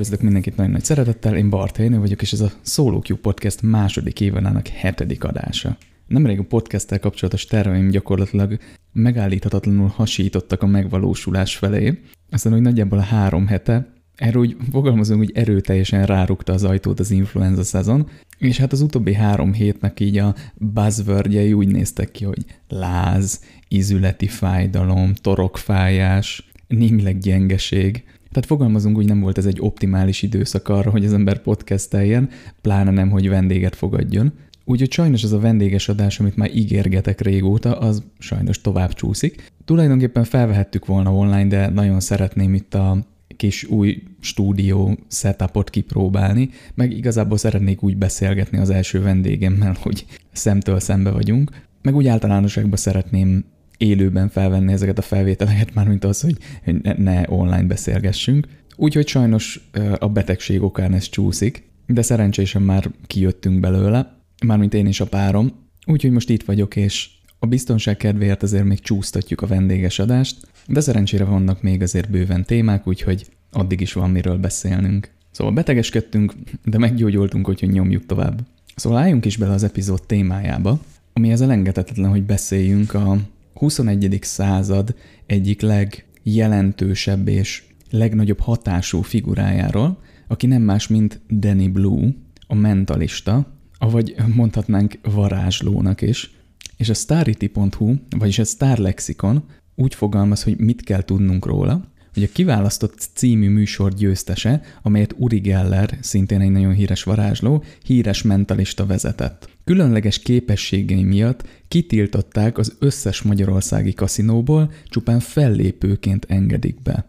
Üdvözlök mindenkit nagyon nagy szeretettel, én Bart Helynő vagyok, és ez a Solo Q Podcast második évadának hetedik adása. Nemrég a podcasttel kapcsolatos terveim gyakorlatilag megállíthatatlanul hasítottak a megvalósulás felé, aztán, hogy nagyjából a három hete erről úgy fogalmazom, hogy erőteljesen rárukta az ajtót az influenza szezon, és hát az utóbbi három hétnek így a buzzwordjei úgy néztek ki, hogy láz, izületi fájdalom, torokfájás, némileg gyengeség. Tehát fogalmazunk, hogy nem volt ez egy optimális időszak arra, hogy az ember podcasteljen, pláne nem, hogy vendéget fogadjon. Úgyhogy sajnos ez a vendéges adás, amit már ígérgetek régóta, az sajnos tovább csúszik. Tulajdonképpen felvehettük volna online, de nagyon szeretném itt a kis új stúdió setupot kipróbálni, meg igazából szeretnék úgy beszélgetni az első vendégemmel, hogy szemtől szembe vagyunk, meg úgy általánosságban szeretném élőben felvenni ezeket a felvételeket, már mint az, hogy ne, ne online beszélgessünk. Úgyhogy sajnos a betegség okán ez csúszik, de szerencsésen már kijöttünk belőle, mármint én és a párom. Úgyhogy most itt vagyok, és a biztonság kedvéért azért még csúsztatjuk a vendéges adást, de szerencsére vannak még azért bőven témák, úgyhogy addig is van miről beszélnünk. Szóval betegeskedtünk, de meggyógyultunk, úgyhogy nyomjuk tovább. Szóval álljunk is bele az epizód témájába, ami ez elengedhetetlen, hogy beszéljünk a 21. század egyik legjelentősebb és legnagyobb hatású figurájáról, aki nem más, mint Danny Blue, a mentalista, avagy mondhatnánk varázslónak is, és a starity.hu, vagyis a Star Lexicon úgy fogalmaz, hogy mit kell tudnunk róla, hogy a kiválasztott című műsor győztese, amelyet Uri Geller, szintén egy nagyon híres varázsló, híres mentalista vezetett. Különleges képességei miatt kitiltották az összes magyarországi kaszinóból, csupán fellépőként engedik be.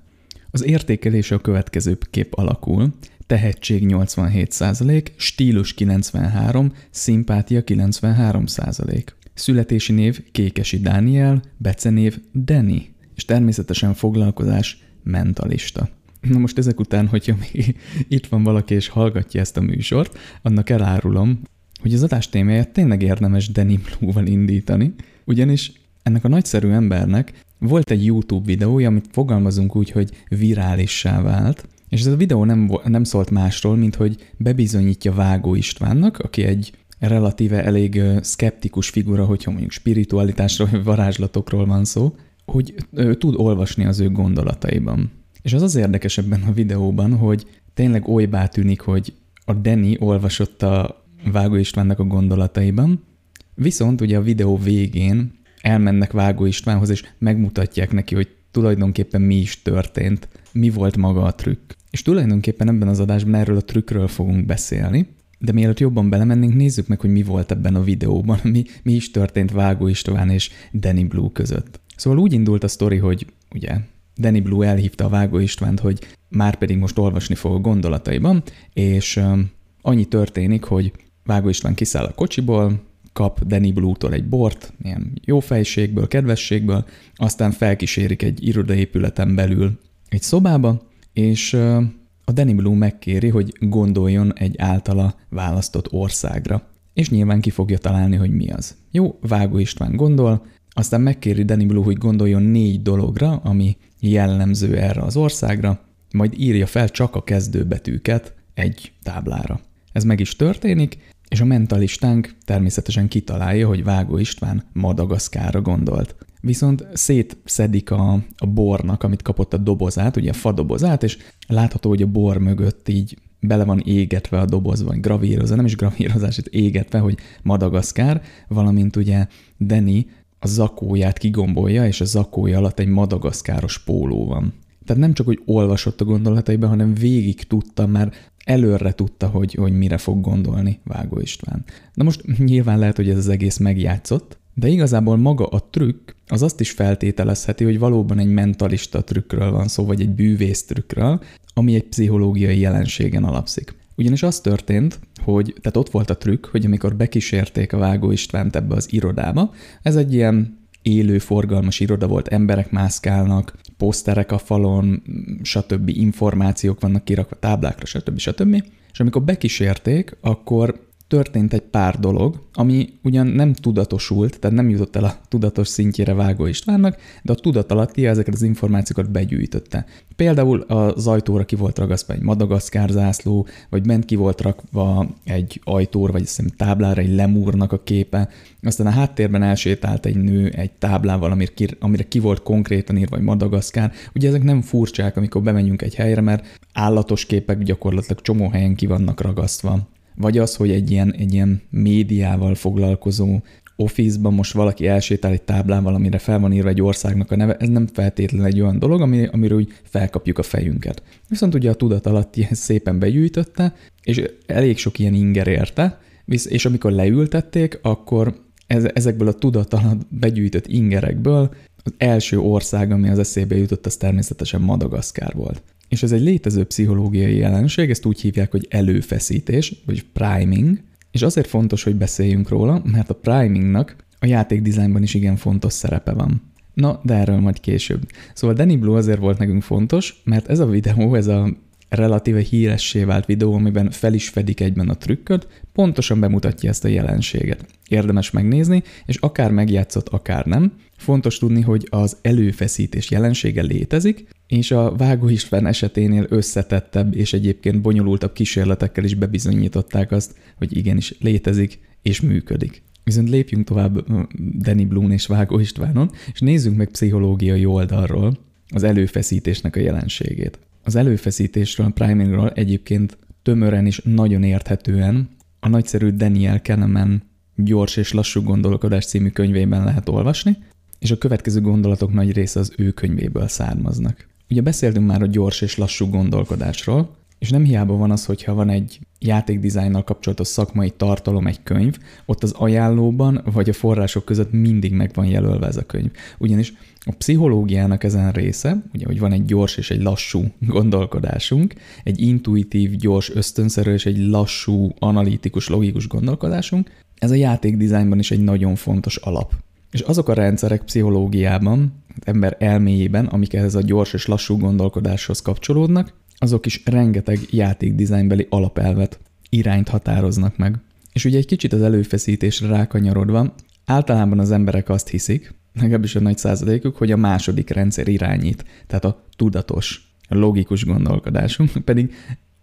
Az értékelése a következő kép alakul. Tehetség 87%, stílus 93%, szimpátia 93%. Születési név Kékesi Dániel, becenév Deni, és természetesen foglalkozás mentalista. Na most ezek után, hogyha még itt van valaki és hallgatja ezt a műsort, annak elárulom, hogy az adás témáját tényleg érdemes Danny Blue-val indítani, ugyanis ennek a nagyszerű embernek volt egy YouTube videója, amit fogalmazunk úgy, hogy virálissá vált, és ez a videó nem, nem szólt másról, mint hogy bebizonyítja Vágó Istvánnak, aki egy relatíve elég szkeptikus figura, hogyha mondjuk spiritualitásról varázslatokról van szó, hogy ő tud olvasni az ő gondolataiban. És az az érdekes ebben a videóban, hogy tényleg olybá tűnik, hogy a Danny olvasott a Vágó Istvánnak a gondolataiban, viszont ugye a videó végén elmennek Vágó Istvánhoz, és megmutatják neki, hogy tulajdonképpen mi is történt, mi volt maga a trükk. És tulajdonképpen ebben az adásban erről a trükkről fogunk beszélni, de mielőtt jobban belemennénk, nézzük meg, hogy mi volt ebben a videóban, mi, mi is történt Vágó István és Danny Blue között. Szóval úgy indult a sztori, hogy ugye Danny Blue elhívta a Vágó Istvánt, hogy már pedig most olvasni fog a gondolataiban, és um, annyi történik, hogy Vágó István kiszáll a kocsiból, kap Danny Blue-tól egy bort, ilyen jó fejségből, kedvességből, aztán felkísérik egy irodaépületen belül egy szobába, és a Danny Blue megkéri, hogy gondoljon egy általa választott országra. És nyilván ki fogja találni, hogy mi az. Jó, Vágó István gondol, aztán megkéri Danny Blue, hogy gondoljon négy dologra, ami jellemző erre az országra, majd írja fel csak a kezdőbetűket egy táblára. Ez meg is történik, és a mentalistánk természetesen kitalálja, hogy Vágó István Madagaszkára gondolt. Viszont szétszedik a, a bornak, amit kapott a dobozát, ugye a fadobozát, és látható, hogy a bor mögött így bele van égetve a doboz, vagy gravírozva, nem is gravírozás, itt égetve, hogy Madagaszkár, valamint ugye Deni a zakóját kigombolja, és a zakója alatt egy madagaszkáros póló van. Tehát nem csak, hogy olvasott a gondolataiban, hanem végig tudta, már előre tudta, hogy, hogy mire fog gondolni Vágó István. Na most nyilván lehet, hogy ez az egész megjátszott, de igazából maga a trükk az azt is feltételezheti, hogy valóban egy mentalista trükkről van szó, vagy egy bűvész trükkről, ami egy pszichológiai jelenségen alapszik. Ugyanis az történt, hogy, tehát ott volt a trükk, hogy amikor bekísérték a Vágó Istvánt ebbe az irodába, ez egy ilyen élő, forgalmas iroda volt, emberek mászkálnak, poszterek a falon, stb. információk vannak kirakva táblákra, stb. stb. És amikor bekísérték, akkor történt egy pár dolog, ami ugyan nem tudatosult, tehát nem jutott el a tudatos szintjére Vágó Istvánnak, de a tudat alatti ezeket az információkat begyűjtötte. Például az ajtóra ki volt ragasztva egy madagaszkár zászló, vagy bent ki volt rakva egy ajtóra, vagy hiszem táblára egy lemúrnak a képe, aztán a háttérben elsétált egy nő egy táblával, amire amire ki volt konkrétan írva, vagy madagaszkár. Ugye ezek nem furcsák, amikor bemegyünk egy helyre, mert állatos képek gyakorlatilag csomó helyen ki vannak ragasztva vagy az, hogy egy ilyen, egy ilyen médiával foglalkozó office-ban most valaki elsétál egy táblával, amire fel van írva egy országnak a neve, ez nem feltétlenül egy olyan dolog, ami, amiről úgy felkapjuk a fejünket. Viszont ugye a tudat alatt ilyen szépen begyűjtötte, és elég sok ilyen inger érte, és amikor leültették, akkor ez, ezekből a tudat alatt begyűjtött ingerekből az első ország, ami az eszébe jutott, az természetesen Madagaszkár volt. És ez egy létező pszichológiai jelenség, ezt úgy hívják, hogy előfeszítés, vagy priming, és azért fontos, hogy beszéljünk róla, mert a primingnak a játékdizájnban is igen fontos szerepe van. Na, de erről majd később. Szóval Danny Blue azért volt nekünk fontos, mert ez a videó, ez a relatíve híressé vált videó, amiben fel is fedik egyben a trükköt, pontosan bemutatja ezt a jelenséget. Érdemes megnézni, és akár megjátszott, akár nem. Fontos tudni, hogy az előfeszítés jelensége létezik, és a Vágó István eseténél összetettebb és egyébként bonyolultabb kísérletekkel is bebizonyították azt, hogy igenis létezik és működik. Viszont lépjünk tovább Danny Blum és Vágó Istvánon, és nézzünk meg pszichológiai oldalról az előfeszítésnek a jelenségét. Az előfeszítésről, a primingról egyébként tömören és nagyon érthetően a nagyszerű Daniel Kahneman Gyors és lassú gondolkodás című könyvében lehet olvasni, és a következő gondolatok nagy része az ő könyvéből származnak. Ugye beszéltünk már a gyors és lassú gondolkodásról, és nem hiába van az, hogyha van egy játékdizájnnal kapcsolatos szakmai tartalom, egy könyv, ott az ajánlóban vagy a források között mindig meg van jelölve ez a könyv. Ugyanis a pszichológiának ezen része, ugye, hogy van egy gyors és egy lassú gondolkodásunk, egy intuitív, gyors, ösztönszerű és egy lassú, analitikus, logikus gondolkodásunk, ez a játékdizájnban is egy nagyon fontos alap. És azok a rendszerek pszichológiában, ember elméjében, amik ehhez a gyors és lassú gondolkodáshoz kapcsolódnak, azok is rengeteg játékdizájnbeli alapelvet, irányt határoznak meg. És ugye egy kicsit az előfeszítésre rákanyarodva, általában az emberek azt hiszik, legalábbis a nagy százalékuk, hogy a második rendszer irányít, tehát a tudatos, a logikus gondolkodásunk, pedig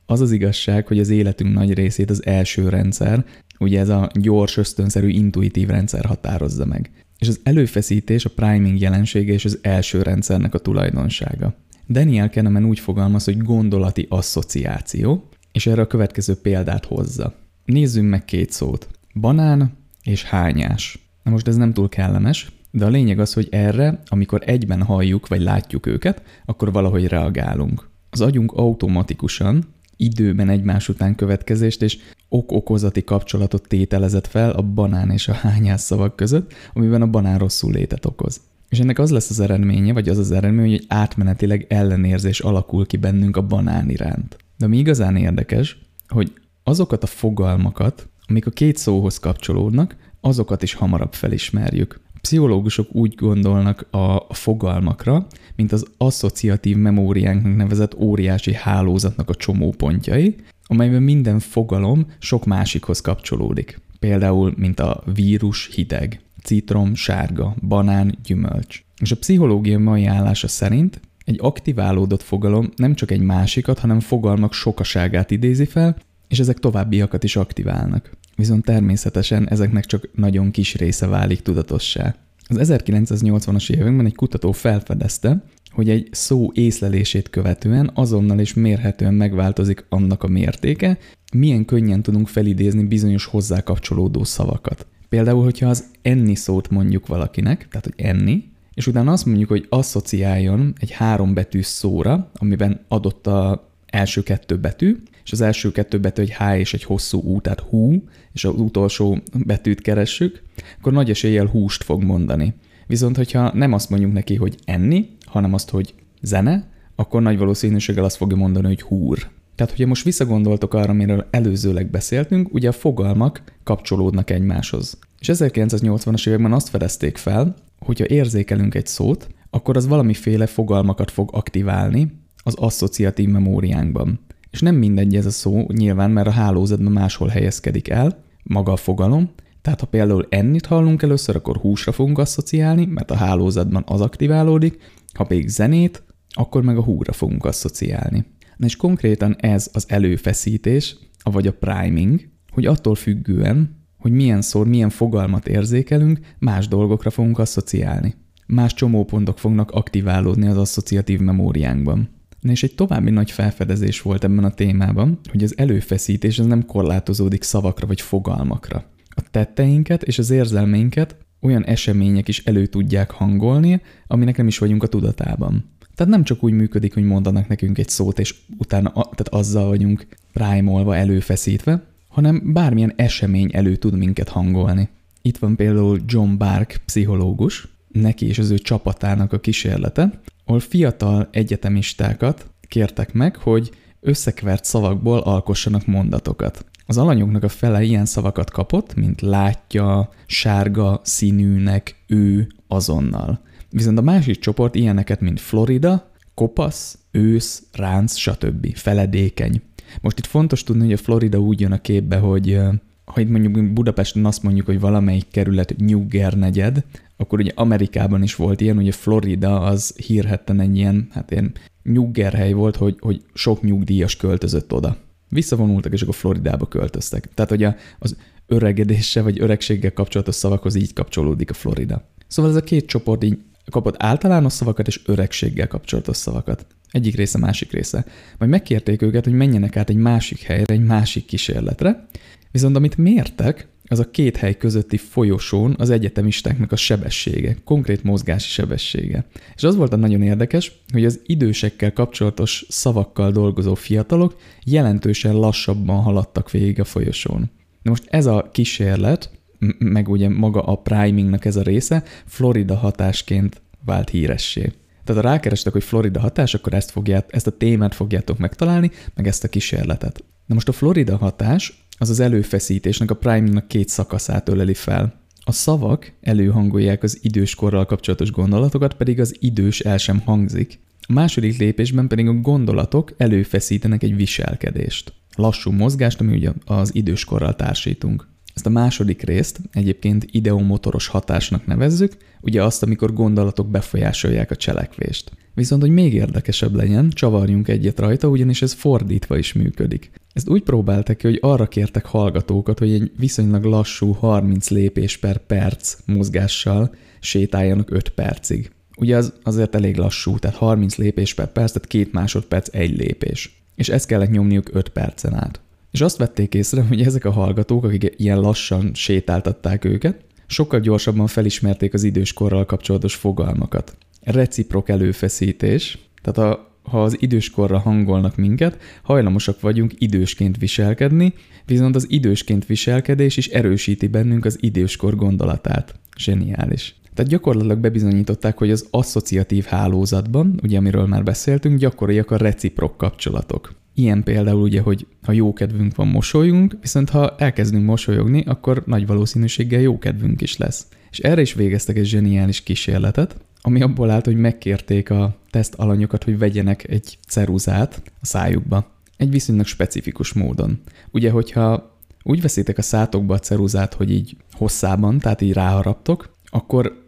az az igazság, hogy az életünk nagy részét az első rendszer, ugye ez a gyors, ösztönszerű, intuitív rendszer határozza meg. És az előfeszítés a priming jelensége és az első rendszernek a tulajdonsága. Daniel Kahneman úgy fogalmaz, hogy gondolati asszociáció, és erre a következő példát hozza. Nézzünk meg két szót. Banán és hányás. Na most ez nem túl kellemes, de a lényeg az, hogy erre, amikor egyben halljuk vagy látjuk őket, akkor valahogy reagálunk. Az agyunk automatikusan időben egymás után következést és ok-okozati kapcsolatot tételezett fel a banán és a hányás szavak között, amiben a banán rosszul létet okoz. És ennek az lesz az eredménye, vagy az az eredmény, hogy átmenetileg ellenérzés alakul ki bennünk a banán iránt. De ami igazán érdekes, hogy azokat a fogalmakat, amik a két szóhoz kapcsolódnak, azokat is hamarabb felismerjük. Pszichológusok úgy gondolnak a fogalmakra, mint az asszociatív memóriánknak nevezett óriási hálózatnak a csomópontjai, amelyben minden fogalom sok másikhoz kapcsolódik. Például, mint a vírus hideg, citrom sárga, banán gyümölcs. És a pszichológia mai állása szerint egy aktiválódott fogalom nem csak egy másikat, hanem fogalmak sokaságát idézi fel, és ezek továbbiakat is aktiválnak. Viszont természetesen ezeknek csak nagyon kis része válik tudatossá. Az 1980-as években egy kutató felfedezte, hogy egy szó észlelését követően azonnal és mérhetően megváltozik annak a mértéke, milyen könnyen tudunk felidézni bizonyos hozzá kapcsolódó szavakat. Például, hogyha az enni szót mondjuk valakinek, tehát hogy enni, és utána azt mondjuk, hogy asszociáljon egy három betű szóra, amiben adott a első kettő betű, és az első kettő betű egy H és egy hosszú U, tehát hú, és az utolsó betűt keressük, akkor nagy eséllyel húst fog mondani. Viszont, hogyha nem azt mondjuk neki, hogy enni, hanem azt, hogy zene, akkor nagy valószínűséggel azt fogja mondani, hogy húr. Tehát, hogyha most visszagondoltok arra, amiről előzőleg beszéltünk, ugye a fogalmak kapcsolódnak egymáshoz. És 1980-as években azt fedezték fel, hogyha érzékelünk egy szót, akkor az valamiféle fogalmakat fog aktiválni az asszociatív memóriánkban. És nem mindegy ez a szó, nyilván, mert a hálózatban máshol helyezkedik el, maga a fogalom, tehát ha például ennit hallunk először, akkor húsra fogunk asszociálni, mert a hálózatban az aktiválódik, ha pedig zenét, akkor meg a húra fogunk asszociálni. Na és konkrétan ez az előfeszítés, vagy a priming, hogy attól függően, hogy milyen szor, milyen fogalmat érzékelünk, más dolgokra fogunk asszociálni. Más csomópontok fognak aktiválódni az asszociatív memóriánkban. Na és egy további nagy felfedezés volt ebben a témában, hogy az előfeszítés ez nem korlátozódik szavakra vagy fogalmakra. A tetteinket és az érzelmeinket olyan események is elő tudják hangolni, aminek nem is vagyunk a tudatában. Tehát nem csak úgy működik, hogy mondanak nekünk egy szót, és utána tehát azzal vagyunk primeolva, előfeszítve, hanem bármilyen esemény elő tud minket hangolni. Itt van például John Bark, pszichológus, neki és az ő csapatának a kísérlete, ahol fiatal egyetemistákat kértek meg, hogy összekvert szavakból alkossanak mondatokat. Az alanyoknak a fele ilyen szavakat kapott, mint látja, sárga, színűnek, ő, azonnal. Viszont a másik csoport ilyeneket, mint Florida, kopasz, ősz, ránc, stb. feledékeny. Most itt fontos tudni, hogy a Florida úgy jön a képbe, hogy ha itt mondjuk Budapesten azt mondjuk, hogy valamelyik kerület Nyugger negyed, akkor ugye Amerikában is volt ilyen, ugye Florida az hírhetten egy ilyen, hát ilyen nyuggerhely volt, hogy, hogy sok nyugdíjas költözött oda. Visszavonultak, és akkor Floridába költöztek. Tehát, hogy az öregedéssel vagy öregséggel kapcsolatos szavakhoz így kapcsolódik a Florida. Szóval ez a két csoport így kapott általános szavakat és öregséggel kapcsolatos szavakat. Egyik része, másik része. Majd megkérték őket, hogy menjenek át egy másik helyre, egy másik kísérletre, viszont amit mértek, az a két hely közötti folyosón az egyetemistáknak a sebessége, konkrét mozgási sebessége. És az volt a nagyon érdekes, hogy az idősekkel kapcsolatos szavakkal dolgozó fiatalok jelentősen lassabban haladtak végig a folyosón. Na most ez a kísérlet, meg ugye maga a primingnak ez a része, Florida hatásként vált híressé. Tehát ha rákerestek, hogy Florida hatás, akkor ezt, fogját, ezt a témát fogjátok megtalálni, meg ezt a kísérletet. Na most a Florida hatás az az előfeszítésnek, a primingnak két szakaszát öleli fel. A szavak előhangolják az időskorral kapcsolatos gondolatokat, pedig az idős el sem hangzik. A második lépésben pedig a gondolatok előfeszítenek egy viselkedést. Lassú mozgást, ami ugye az időskorral társítunk. Ezt a második részt egyébként ideomotoros hatásnak nevezzük, ugye azt, amikor gondolatok befolyásolják a cselekvést. Viszont, hogy még érdekesebb legyen, csavarjunk egyet rajta, ugyanis ez fordítva is működik. Ezt úgy próbáltak ki, hogy arra kértek hallgatókat, hogy egy viszonylag lassú 30 lépés per perc mozgással sétáljanak 5 percig. Ugye az azért elég lassú, tehát 30 lépés per perc, tehát két másodperc egy lépés. És ezt kellett nyomniuk 5 percen át. És azt vették észre, hogy ezek a hallgatók, akik ilyen lassan sétáltatták őket, sokkal gyorsabban felismerték az időskorral kapcsolatos fogalmakat. Reciprok előfeszítés, tehát a, ha az időskorra hangolnak minket, hajlamosak vagyunk idősként viselkedni, viszont az idősként viselkedés is erősíti bennünk az időskor gondolatát. Zseniális. Tehát gyakorlatilag bebizonyították, hogy az asszociatív hálózatban, ugye amiről már beszéltünk, gyakoriak a reciprok kapcsolatok. Ilyen például ugye, hogy ha jó kedvünk van, mosolyunk, viszont ha elkezdünk mosolyogni, akkor nagy valószínűséggel jó kedvünk is lesz. És erre is végeztek egy zseniális kísérletet, ami abból állt, hogy megkérték a teszt alanyokat, hogy vegyenek egy ceruzát a szájukba. Egy viszonylag specifikus módon. Ugye, hogyha úgy veszitek a szátokba a ceruzát, hogy így hosszában, tehát így ráharaptok, akkor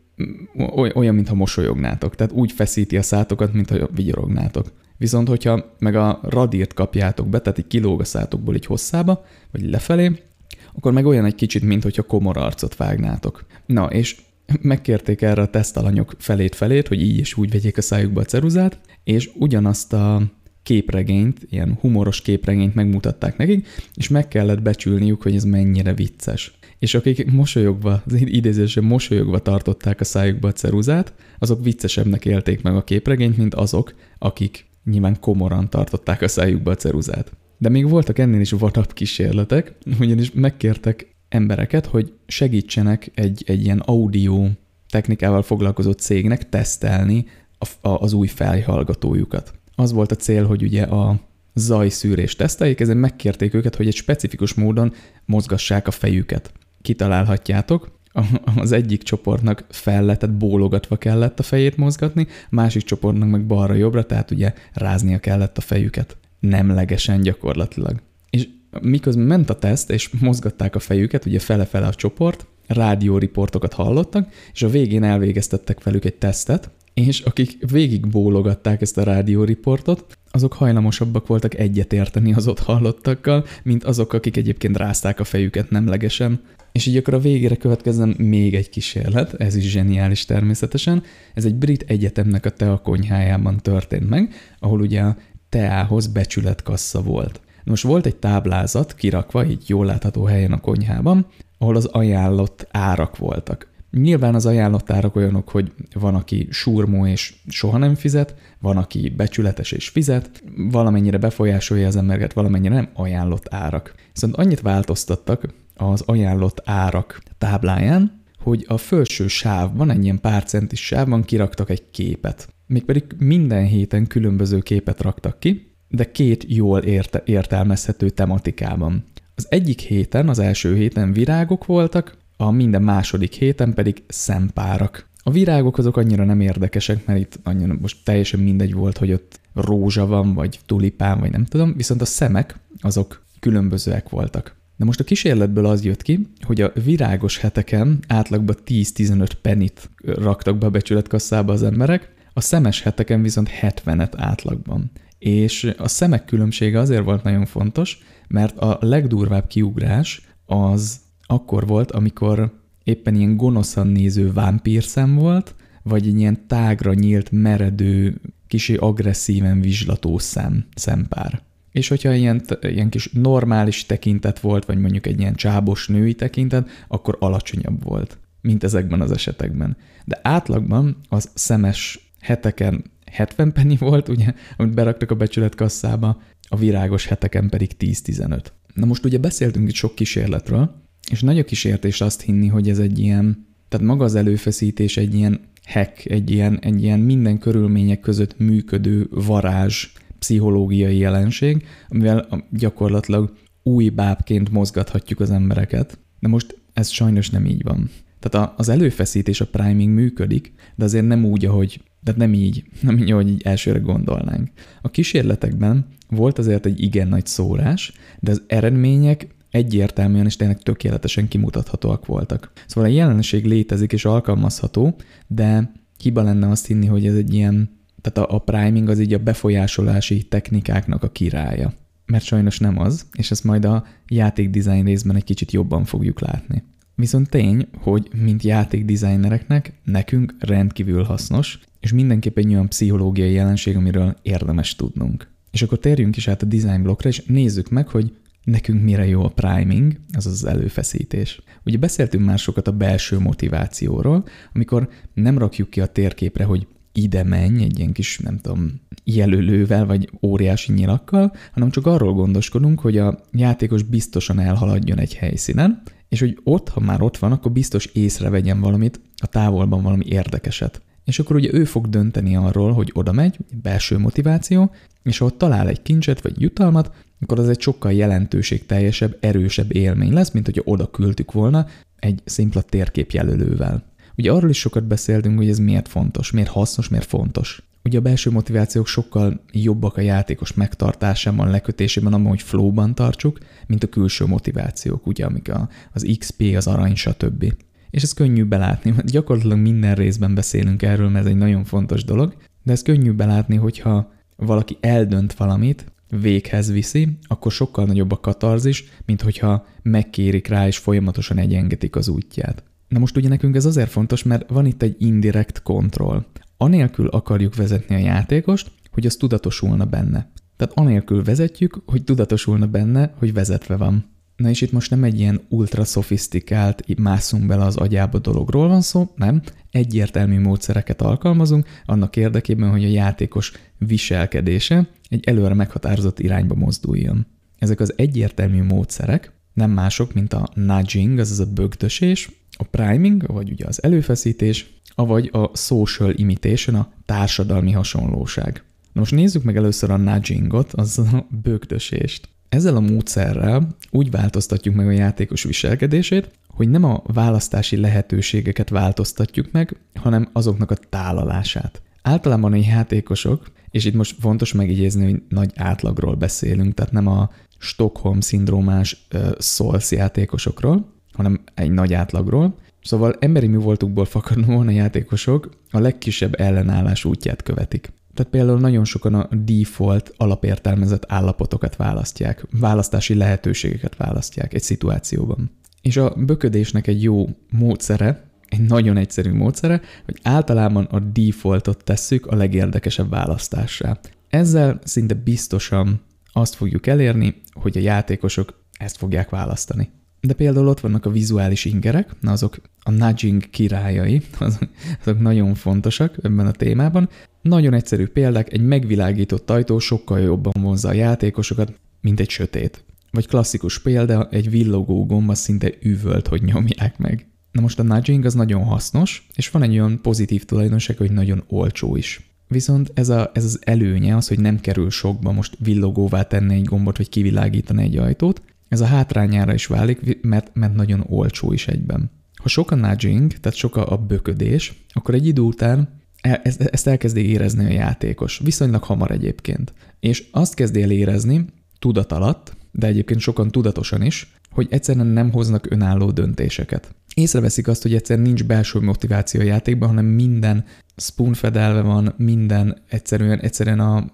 olyan, mintha mosolyognátok. Tehát úgy feszíti a szátokat, mintha vigyorognátok. Viszont, hogyha meg a radírt kapjátok be, tehát így kilóg a szátokból így hosszába, vagy lefelé, akkor meg olyan egy kicsit, mint hogyha komor arcot vágnátok. Na, és megkérték erre a tesztalanyok felét-felét, hogy így és úgy vegyék a szájukba a ceruzát, és ugyanazt a képregényt, ilyen humoros képregényt megmutatták nekik, és meg kellett becsülniük, hogy ez mennyire vicces. És akik mosolyogva, az idézésben mosolyogva tartották a szájukba a ceruzát, azok viccesebbnek élték meg a képregényt, mint azok, akik nyilván komoran tartották a szájukba a ceruzát. De még voltak ennél is vadabb kísérletek, ugyanis megkértek embereket, hogy segítsenek egy, egy ilyen audio technikával foglalkozó cégnek tesztelni a, a, az új felhallgatójukat. Az volt a cél, hogy ugye a zajszűrést teszteljék, ezen megkérték őket, hogy egy specifikus módon mozgassák a fejüket. Kitalálhatjátok, az egyik csoportnak tehát bólogatva kellett a fejét mozgatni, másik csoportnak meg balra-jobbra, tehát ugye ráznia kellett a fejüket. Nemlegesen gyakorlatilag. És miközben ment a teszt, és mozgatták a fejüket, ugye fele-fele a csoport, rádióriportokat hallottak, és a végén elvégeztettek velük egy tesztet, és akik végig bólogatták ezt a rádióriportot, azok hajlamosabbak voltak egyetérteni az ott hallottakkal, mint azok, akik egyébként rázták a fejüket nemlegesen. És így akkor a végére következzen még egy kísérlet, ez is zseniális természetesen. Ez egy brit egyetemnek a tea konyhájában történt meg, ahol ugye a teához becsületkassa volt. Most volt egy táblázat kirakva, így jól látható helyen a konyhában, ahol az ajánlott árak voltak. Nyilván az ajánlott árak olyanok, hogy van, aki surmó és soha nem fizet, van, aki becsületes és fizet, valamennyire befolyásolja az embereket, valamennyire nem ajánlott árak. Viszont annyit változtattak az ajánlott árak tábláján, hogy a felső sávban, egy ilyen pár centis sávban kiraktak egy képet. Mégpedig minden héten különböző képet raktak ki, de két jól érte, értelmezhető tematikában. Az egyik héten, az első héten virágok voltak, a minden második héten pedig szempárak. A virágok azok annyira nem érdekesek, mert itt annyira most teljesen mindegy volt, hogy ott rózsa van, vagy tulipán, vagy nem tudom, viszont a szemek azok különbözőek voltak. De most a kísérletből az jött ki, hogy a virágos heteken átlagban 10-15 penit raktak be a becsületkasszába az emberek, a szemes heteken viszont 70-et átlagban. És a szemek különbsége azért volt nagyon fontos, mert a legdurvább kiugrás az akkor volt, amikor éppen ilyen gonoszan néző vámpírszem volt, vagy egy ilyen tágra nyílt, meredő, kisé agresszíven vizslató szem, szempár. És hogyha ilyen, ilyen kis normális tekintet volt, vagy mondjuk egy ilyen csábos női tekintet, akkor alacsonyabb volt, mint ezekben az esetekben. De átlagban az szemes heteken 70 penny volt, ugye, amit beraktak a becsületkasszába, a virágos heteken pedig 10-15. Na most ugye beszéltünk itt sok kísérletről, és nagy a kísértés azt hinni, hogy ez egy ilyen, tehát maga az előfeszítés egy ilyen hack, egy ilyen, egy ilyen minden körülmények között működő varázs, pszichológiai jelenség, amivel gyakorlatilag új bábként mozgathatjuk az embereket. De most ez sajnos nem így van. Tehát az előfeszítés, a priming működik, de azért nem úgy, ahogy, de nem így, nem így, ahogy így elsőre gondolnánk. A kísérletekben volt azért egy igen nagy szórás, de az eredmények egyértelműen és tényleg tökéletesen kimutathatóak voltak. Szóval a jelenség létezik és alkalmazható, de hiba lenne azt hinni, hogy ez egy ilyen, tehát a, a priming az így a befolyásolási technikáknak a királya. Mert sajnos nem az, és ezt majd a játékdesign részben egy kicsit jobban fogjuk látni. Viszont tény, hogy mint játékdesignereknek nekünk rendkívül hasznos, és mindenképp egy olyan pszichológiai jelenség, amiről érdemes tudnunk. És akkor térjünk is át a design blokkra, és nézzük meg, hogy nekünk mire jó a priming, az az előfeszítés. Ugye beszéltünk már sokat a belső motivációról, amikor nem rakjuk ki a térképre, hogy ide menj egy ilyen kis, nem tudom, jelölővel vagy óriási nyilakkal, hanem csak arról gondoskodunk, hogy a játékos biztosan elhaladjon egy helyszínen, és hogy ott, ha már ott van, akkor biztos észrevegyen valamit, a távolban valami érdekeset. És akkor ugye ő fog dönteni arról, hogy oda megy, belső motiváció, és ha ott talál egy kincset vagy jutalmat, akkor az egy sokkal jelentőségteljesebb, erősebb élmény lesz, mint hogyha oda küldtük volna egy szimpla térképjelölővel. Ugye arról is sokat beszéltünk, hogy ez miért fontos, miért hasznos, miért fontos. Ugye a belső motivációk sokkal jobbak a játékos megtartásában, lekötésében, abban, hogy flowban tartsuk, mint a külső motivációk, ugye, amik a, az XP, az arany, stb. És ez könnyű belátni, mert gyakorlatilag minden részben beszélünk erről, mert ez egy nagyon fontos dolog, de ez könnyű belátni, hogyha valaki eldönt valamit, véghez viszi, akkor sokkal nagyobb a katarzis, mint hogyha megkérik rá és folyamatosan egyengetik az útját. Na most ugye nekünk ez azért fontos, mert van itt egy indirekt kontroll. Anélkül akarjuk vezetni a játékost, hogy az tudatosulna benne. Tehát anélkül vezetjük, hogy tudatosulna benne, hogy vezetve van. Na és itt most nem egy ilyen ultra szofisztikált, mászunk bele az agyába dologról van szó, nem. Egyértelmű módszereket alkalmazunk annak érdekében, hogy a játékos viselkedése egy előre meghatározott irányba mozduljon. Ezek az egyértelmű módszerek nem mások, mint a nudging, azaz a bögdösés, a priming, vagy ugye az előfeszítés, avagy a social imitation, a társadalmi hasonlóság. Na most nézzük meg először a nudgingot, az a bögdösést. Ezzel a módszerrel úgy változtatjuk meg a játékos viselkedését, hogy nem a választási lehetőségeket változtatjuk meg, hanem azoknak a tálalását. Általában a játékosok, és itt most fontos megjegyezni, hogy nagy átlagról beszélünk, tehát nem a Stockholm-szindrómás uh, játékosokról, hanem egy nagy átlagról. Szóval emberi mi voltukból fakadóan a játékosok a legkisebb ellenállás útját követik. Tehát például nagyon sokan a default alapértelmezett állapotokat választják, választási lehetőségeket választják egy szituációban. És a böködésnek egy jó módszere, egy nagyon egyszerű módszere, hogy általában a defaultot tesszük a legérdekesebb választássá. Ezzel szinte biztosan azt fogjuk elérni, hogy a játékosok ezt fogják választani. De például ott vannak a vizuális ingerek, na azok a nudging királyai, azok, nagyon fontosak ebben a témában. Nagyon egyszerű példák, egy megvilágított ajtó sokkal jobban vonzza a játékosokat, mint egy sötét. Vagy klasszikus példa, egy villogó gomba szinte üvölt, hogy nyomják meg. Na most a nudging az nagyon hasznos, és van egy olyan pozitív tulajdonság, hogy nagyon olcsó is. Viszont ez, a, ez az előnye az, hogy nem kerül sokba most villogóvá tenni egy gombot, vagy kivilágítani egy ajtót, ez a hátrányára is válik, mert, mert nagyon olcsó is egyben. Ha sok a nudging, tehát sok a böködés, akkor egy idő után e, ezt, elkezdi érezni a játékos, viszonylag hamar egyébként. És azt kezdi el érezni, tudat alatt, de egyébként sokan tudatosan is, hogy egyszerűen nem hoznak önálló döntéseket. Észreveszik azt, hogy egyszerűen nincs belső motiváció a játékban, hanem minden spoon fedelve van, minden egyszerűen, egyszerűen a,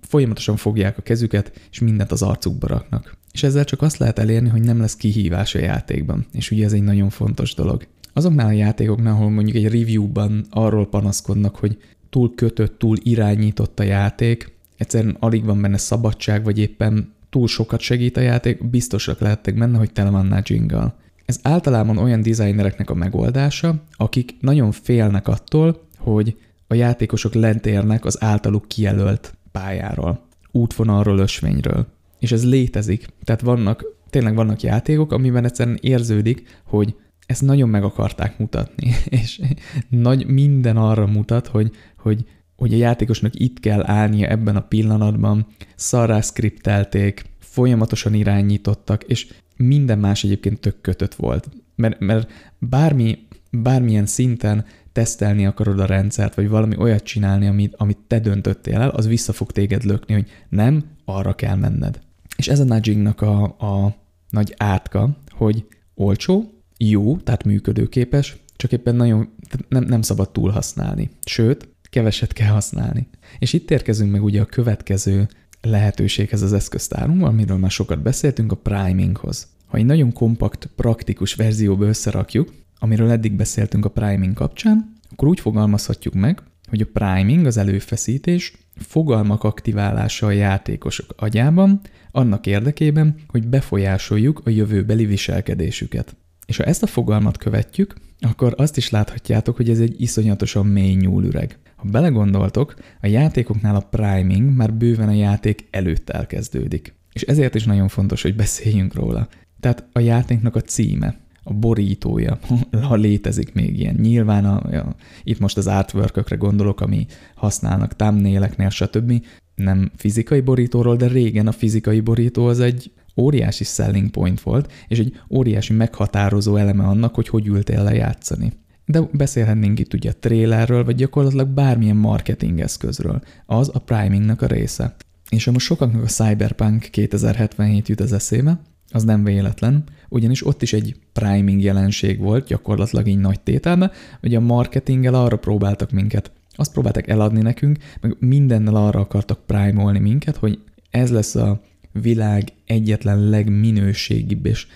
folyamatosan fogják a kezüket, és mindent az arcukba raknak. És ezzel csak azt lehet elérni, hogy nem lesz kihívás a játékban. És ugye ez egy nagyon fontos dolog. Azoknál a játékoknál, ahol mondjuk egy review-ban arról panaszkodnak, hogy túl kötött, túl irányított a játék, egyszerűen alig van benne szabadság, vagy éppen túl sokat segít a játék, biztosak lehettek benne, hogy tele van nudging. Ez általában olyan designereknek a megoldása, akik nagyon félnek attól, hogy a játékosok lent érnek az általuk kijelölt pályáról, útvonalról, ösvényről. És ez létezik. Tehát vannak, tényleg vannak játékok, amiben egyszerűen érződik, hogy ezt nagyon meg akarták mutatni, és nagy, minden arra mutat, hogy, hogy, hogy a játékosnak itt kell állnia ebben a pillanatban, szarrá skriptelték, folyamatosan irányítottak, és minden más egyébként tök kötött volt. Mert, mert bármi, bármilyen szinten tesztelni akarod a rendszert, vagy valami olyat csinálni, amit, amit te döntöttél el, az vissza fog téged lökni, hogy nem, arra kell menned. És ez a nudgingnak a, a nagy átka, hogy olcsó, jó, tehát működőképes, csak éppen nagyon nem, nem szabad túl használni. Sőt, keveset kell használni. És itt érkezünk meg ugye a következő lehetőséghez az eszköztárunkban, amiről már sokat beszéltünk, a priminghoz. Ha egy nagyon kompakt, praktikus verzióba összerakjuk, amiről eddig beszéltünk a priming kapcsán, akkor úgy fogalmazhatjuk meg, hogy a priming, az előfeszítés, fogalmak aktiválása a játékosok agyában, annak érdekében, hogy befolyásoljuk a jövőbeli viselkedésüket. És ha ezt a fogalmat követjük, akkor azt is láthatjátok, hogy ez egy iszonyatosan mély nyúlüreg. Ha belegondoltok, a játékoknál a priming már bőven a játék előtt elkezdődik. És ezért is nagyon fontos, hogy beszéljünk róla. Tehát a játéknak a címe, a borítója, ha létezik még ilyen. Nyilván a, a, itt most az artwork gondolok, ami használnak thumbnaileknél, stb. Nem fizikai borítóról, de régen a fizikai borító az egy óriási selling point volt, és egy óriási meghatározó eleme annak, hogy hogy ültél le játszani. De beszélhetnénk itt ugye a trailerről, vagy gyakorlatilag bármilyen marketing eszközről. Az a primingnak a része. És most sokaknak a Cyberpunk 2077 jut az eszébe, az nem véletlen, ugyanis ott is egy priming jelenség volt, gyakorlatilag így nagy tételme, hogy a marketinggel arra próbáltak minket, azt próbáltak eladni nekünk, meg mindennel arra akartak primolni minket, hogy ez lesz a világ egyetlen legminőségibb, és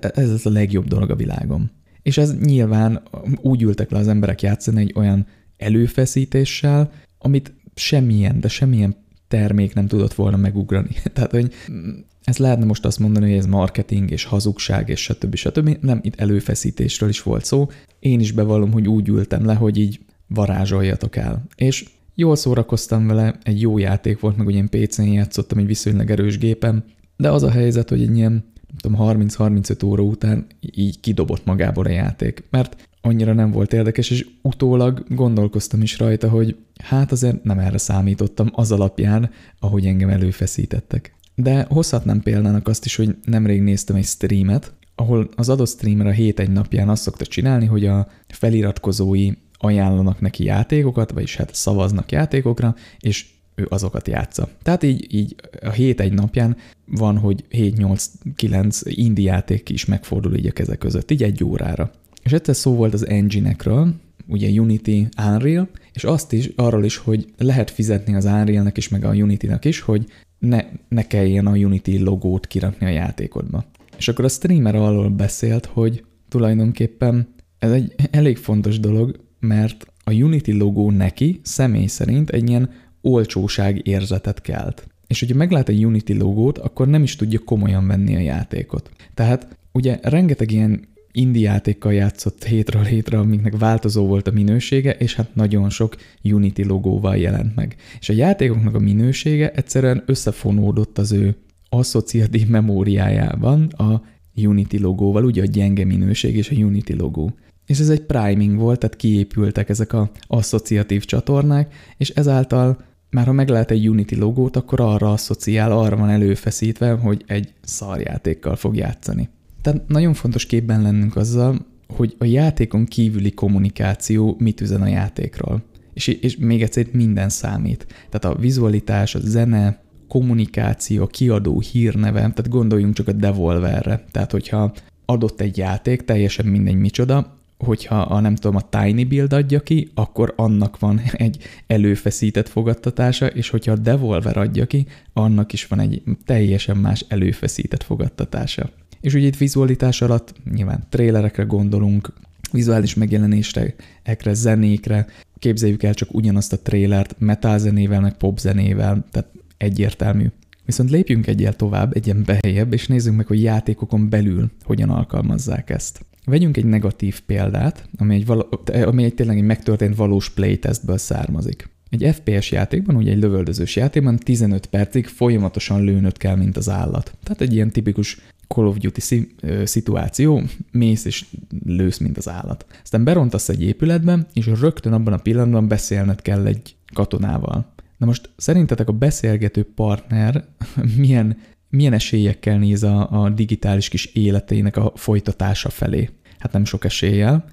ez lesz a legjobb dolog a világon. És ez nyilván úgy ültek le az emberek játszani egy olyan előfeszítéssel, amit semmilyen, de semmilyen termék nem tudott volna megugrani. Tehát, hogy ez lehetne most azt mondani, hogy ez marketing és hazugság és stb. stb. Nem, itt előfeszítésről is volt szó. Én is bevallom, hogy úgy ültem le, hogy így varázsoljatok el. És jól szórakoztam vele, egy jó játék volt, meg ugye én PC-n játszottam egy viszonylag erős gépen, de az a helyzet, hogy egy ilyen tudom, 30-35 óra után így kidobott magából a játék, mert annyira nem volt érdekes, és utólag gondolkoztam is rajta, hogy hát azért nem erre számítottam az alapján, ahogy engem előfeszítettek. De hozhatnám példának azt is, hogy nemrég néztem egy streamet, ahol az adott streamer a hét egy napján azt szokta csinálni, hogy a feliratkozói ajánlanak neki játékokat, vagyis hát szavaznak játékokra, és ő azokat játsza. Tehát így, így a hét egy napján van, hogy 7-8-9 indie játék is megfordul így a kezek között, így egy órára. És egyszer szó volt az engine-ekről, ugye Unity, Unreal, és azt is, arról is, hogy lehet fizetni az Unreal-nek is, meg a Unity-nak is, hogy ne, ne kelljen a Unity logót kirakni a játékodba. És akkor a streamer arról beszélt, hogy tulajdonképpen ez egy elég fontos dolog, mert a Unity logó neki személy szerint egy ilyen olcsóság érzetet kelt. És hogyha meglát egy Unity logót, akkor nem is tudja komolyan venni a játékot. Tehát ugye rengeteg ilyen indie játékkal játszott hétről hétre, amiknek változó volt a minősége, és hát nagyon sok Unity logóval jelent meg. És a játékoknak a minősége egyszerűen összefonódott az ő asszociatív memóriájában a Unity logóval, ugye a gyenge minőség és a Unity logó. És ez egy priming volt, tehát kiépültek ezek a asszociatív csatornák, és ezáltal már ha meglát egy Unity logót, akkor arra asszociál, arra van előfeszítve, hogy egy szarjátékkal fog játszani. Tehát nagyon fontos képben lennünk azzal, hogy a játékon kívüli kommunikáció mit üzen a játékról. És, és még egyszer minden számít. Tehát a vizualitás, a zene, kommunikáció, a kiadó hírneve, tehát gondoljunk csak a Devolverre. Tehát, hogyha adott egy játék, teljesen mindegy micsoda, hogyha a nem tudom, a Tiny Build adja ki, akkor annak van egy előfeszített fogadtatása, és hogyha a Devolver adja ki, annak is van egy teljesen más előfeszített fogadtatása. És ugye itt vizualitás alatt nyilván trélerekre gondolunk, vizuális megjelenésre, ekre, zenékre, képzeljük el csak ugyanazt a trélert metal zenével, meg pop zenével, tehát egyértelmű. Viszont lépjünk egyel tovább, egyen beljebb, és nézzük meg, hogy játékokon belül hogyan alkalmazzák ezt. Vegyünk egy negatív példát, ami egy, val- ami egy tényleg egy megtörtént valós playtestből származik. Egy FPS játékban, ugye egy lövöldözős játékban 15 percig folyamatosan lőnöd kell, mint az állat. Tehát egy ilyen tipikus Call of Duty szituáció, mész és lősz, mint az állat. Aztán berontasz egy épületbe, és rögtön abban a pillanatban beszélned kell egy katonával. Na most szerintetek a beszélgető partner milyen, milyen esélyekkel néz a, a digitális kis életének a folytatása felé? Hát nem sok eséllyel.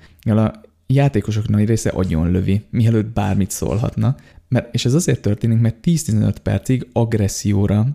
Játékosok nagy része agyon lövi, mielőtt bármit szólhatna. Mert, és ez azért történik, mert 10-15 percig agresszióra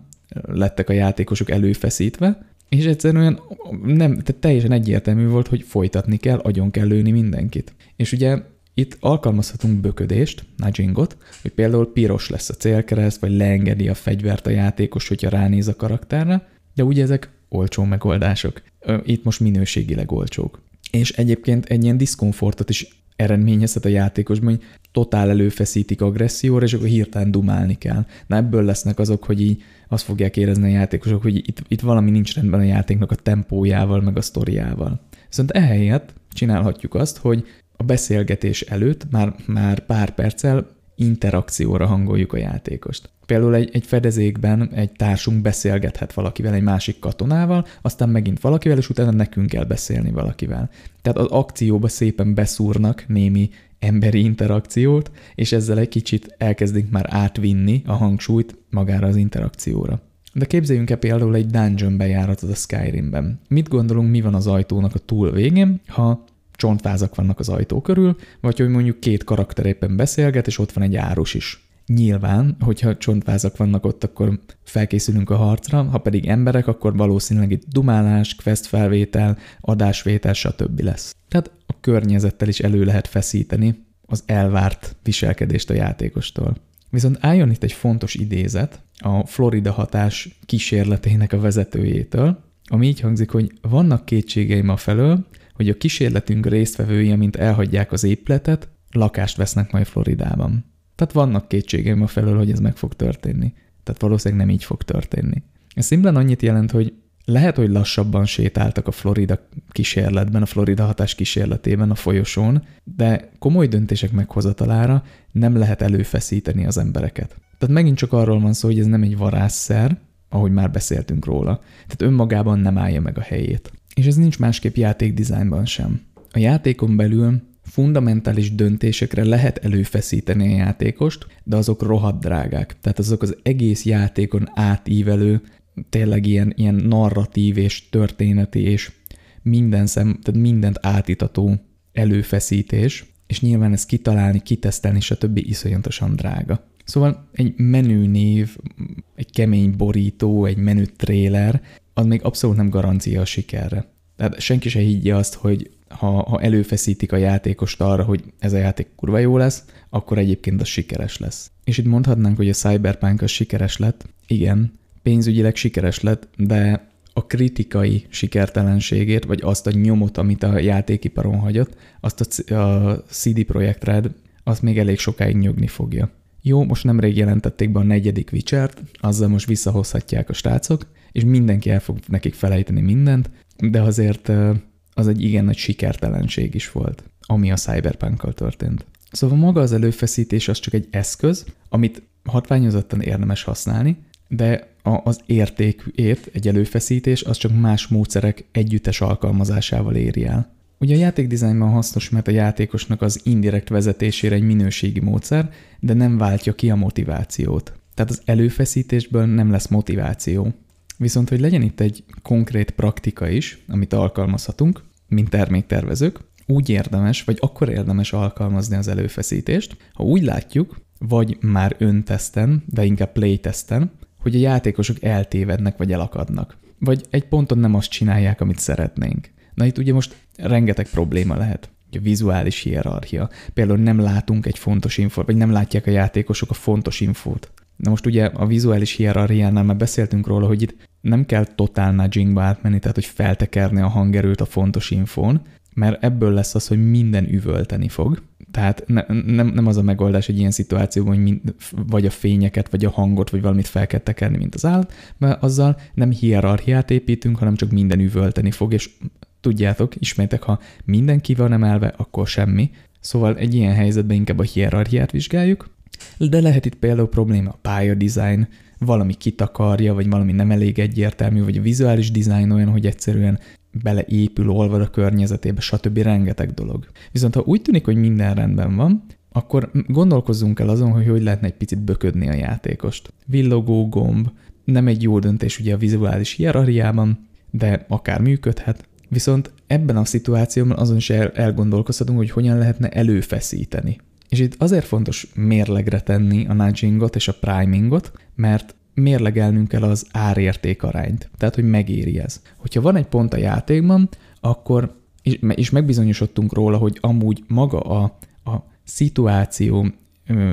lettek a játékosok előfeszítve, és egyszerűen nem, tehát teljesen egyértelmű volt, hogy folytatni kell, agyon kell lőni mindenkit. És ugye itt alkalmazhatunk böködést, nudgingot, hogy például piros lesz a célkereszt, vagy leengedi a fegyvert a játékos, hogyha ránéz a karakterre, de ugye ezek olcsó megoldások. Itt most minőségileg olcsók. És egyébként egy ilyen diszkomfortot is eredményezhet a játékosban, hogy totál előfeszítik agresszióra, és akkor hirtelen dumálni kell. Na ebből lesznek azok, hogy így azt fogják érezni a játékosok, hogy itt, itt valami nincs rendben a játéknak a tempójával, meg a sztoriával. Viszont ehelyett csinálhatjuk azt, hogy a beszélgetés előtt már, már pár perccel interakcióra hangoljuk a játékost. Például egy, egy fedezékben egy társunk beszélgethet valakivel, egy másik katonával, aztán megint valakivel, és utána nekünk kell beszélni valakivel. Tehát az akcióba szépen beszúrnak némi emberi interakciót, és ezzel egy kicsit elkezdik már átvinni a hangsúlyt magára az interakcióra. De képzeljünk el például egy dungeon bejáratot a Skyrimben. Mit gondolunk, mi van az ajtónak a túl végén, ha csontvázak vannak az ajtó körül, vagy hogy mondjuk két karakter éppen beszélget, és ott van egy árus is. Nyilván, hogyha csontvázak vannak ott, akkor felkészülünk a harcra, ha pedig emberek, akkor valószínűleg itt dumálás, quest felvétel, adásvétel, stb. lesz. Tehát a környezettel is elő lehet feszíteni az elvárt viselkedést a játékostól. Viszont álljon itt egy fontos idézet a Florida hatás kísérletének a vezetőjétől, ami így hangzik, hogy vannak kétségeim a felől, hogy a kísérletünk résztvevői, mint elhagyják az épületet, lakást vesznek majd Floridában. Tehát vannak kétségeim a felől, hogy ez meg fog történni. Tehát valószínűleg nem így fog történni. Ez szimplán annyit jelent, hogy lehet, hogy lassabban sétáltak a Florida kísérletben, a Florida hatás kísérletében a folyosón, de komoly döntések meghozatalára nem lehet előfeszíteni az embereket. Tehát megint csak arról van szó, hogy ez nem egy varázsszer, ahogy már beszéltünk róla. Tehát önmagában nem állja meg a helyét. És ez nincs másképp játékdizájnban sem. A játékon belül fundamentális döntésekre lehet előfeszíteni a játékost, de azok rohadt drágák. Tehát azok az egész játékon átívelő, tényleg ilyen, ilyen narratív és történeti és minden szem, tehát mindent átítató előfeszítés, és nyilván ezt kitalálni, kitesztelni, stb. iszonyatosan drága. Szóval egy menünév, egy kemény borító, egy menü trailer, az még abszolút nem garancia a sikerre. Tehát senki se higgye azt, hogy ha, ha előfeszítik a játékost arra, hogy ez a játék kurva jó lesz, akkor egyébként az sikeres lesz. És itt mondhatnánk, hogy a Cyberpunk az sikeres lett. Igen, pénzügyileg sikeres lett, de a kritikai sikertelenségét, vagy azt a nyomot, amit a játékiparon hagyott, azt a, a CD Projekt Red, azt még elég sokáig nyögni fogja. Jó, most nemrég jelentették be a negyedik Witcher-t, azzal most visszahozhatják a srácok, és mindenki el fog nekik felejteni mindent, de azért az egy igen nagy sikertelenség is volt, ami a cyberpunk történt. Szóval maga az előfeszítés az csak egy eszköz, amit hatványozottan érdemes használni, de az értékét, egy előfeszítés, az csak más módszerek együttes alkalmazásával éri el. Ugye a játékdizájnban hasznos, mert a játékosnak az indirekt vezetésére egy minőségi módszer, de nem váltja ki a motivációt. Tehát az előfeszítésből nem lesz motiváció. Viszont, hogy legyen itt egy konkrét praktika is, amit alkalmazhatunk, mint terméktervezők, úgy érdemes, vagy akkor érdemes alkalmazni az előfeszítést, ha úgy látjuk, vagy már önteszten, de inkább playtesten, hogy a játékosok eltévednek vagy elakadnak. Vagy egy ponton nem azt csinálják, amit szeretnénk. Na itt ugye most rengeteg probléma lehet. A vizuális hierarchia. Például nem látunk egy fontos infót, vagy nem látják a játékosok a fontos infót. Na most ugye a vizuális hierarchiánál már beszéltünk róla, hogy itt nem kell totál nudgingba átmenni, tehát hogy feltekerni a hangerőt a fontos infón, mert ebből lesz az, hogy minden üvölteni fog. Tehát ne, nem, nem az a megoldás egy ilyen szituációban, hogy mind, vagy a fényeket, vagy a hangot, vagy valamit fel kell tekerni, mint az állat, mert azzal nem hierarchiát építünk, hanem csak minden üvölteni fog, és tudjátok, ismétek, ha mindenki van emelve, akkor semmi. Szóval egy ilyen helyzetben inkább a hierarchiát vizsgáljuk, de lehet itt például probléma a pályadesign, valami kitakarja, vagy valami nem elég egyértelmű, vagy a vizuális dizájn olyan, hogy egyszerűen beleépül, olvad a környezetébe, stb. rengeteg dolog. Viszont ha úgy tűnik, hogy minden rendben van, akkor gondolkozzunk el azon, hogy hogy lehetne egy picit böködni a játékost. Villogó gomb, nem egy jó döntés ugye a vizuális hierarchiában, de akár működhet. Viszont ebben a szituációban azon is elgondolkozhatunk, hogy hogyan lehetne előfeszíteni. És itt azért fontos mérlegre tenni a nudgingot és a primingot, mert mérlegelnünk kell az árérték arányt, tehát hogy megéri ez. Hogyha van egy pont a játékban, akkor és megbizonyosodtunk róla, hogy amúgy maga a, a szituáció,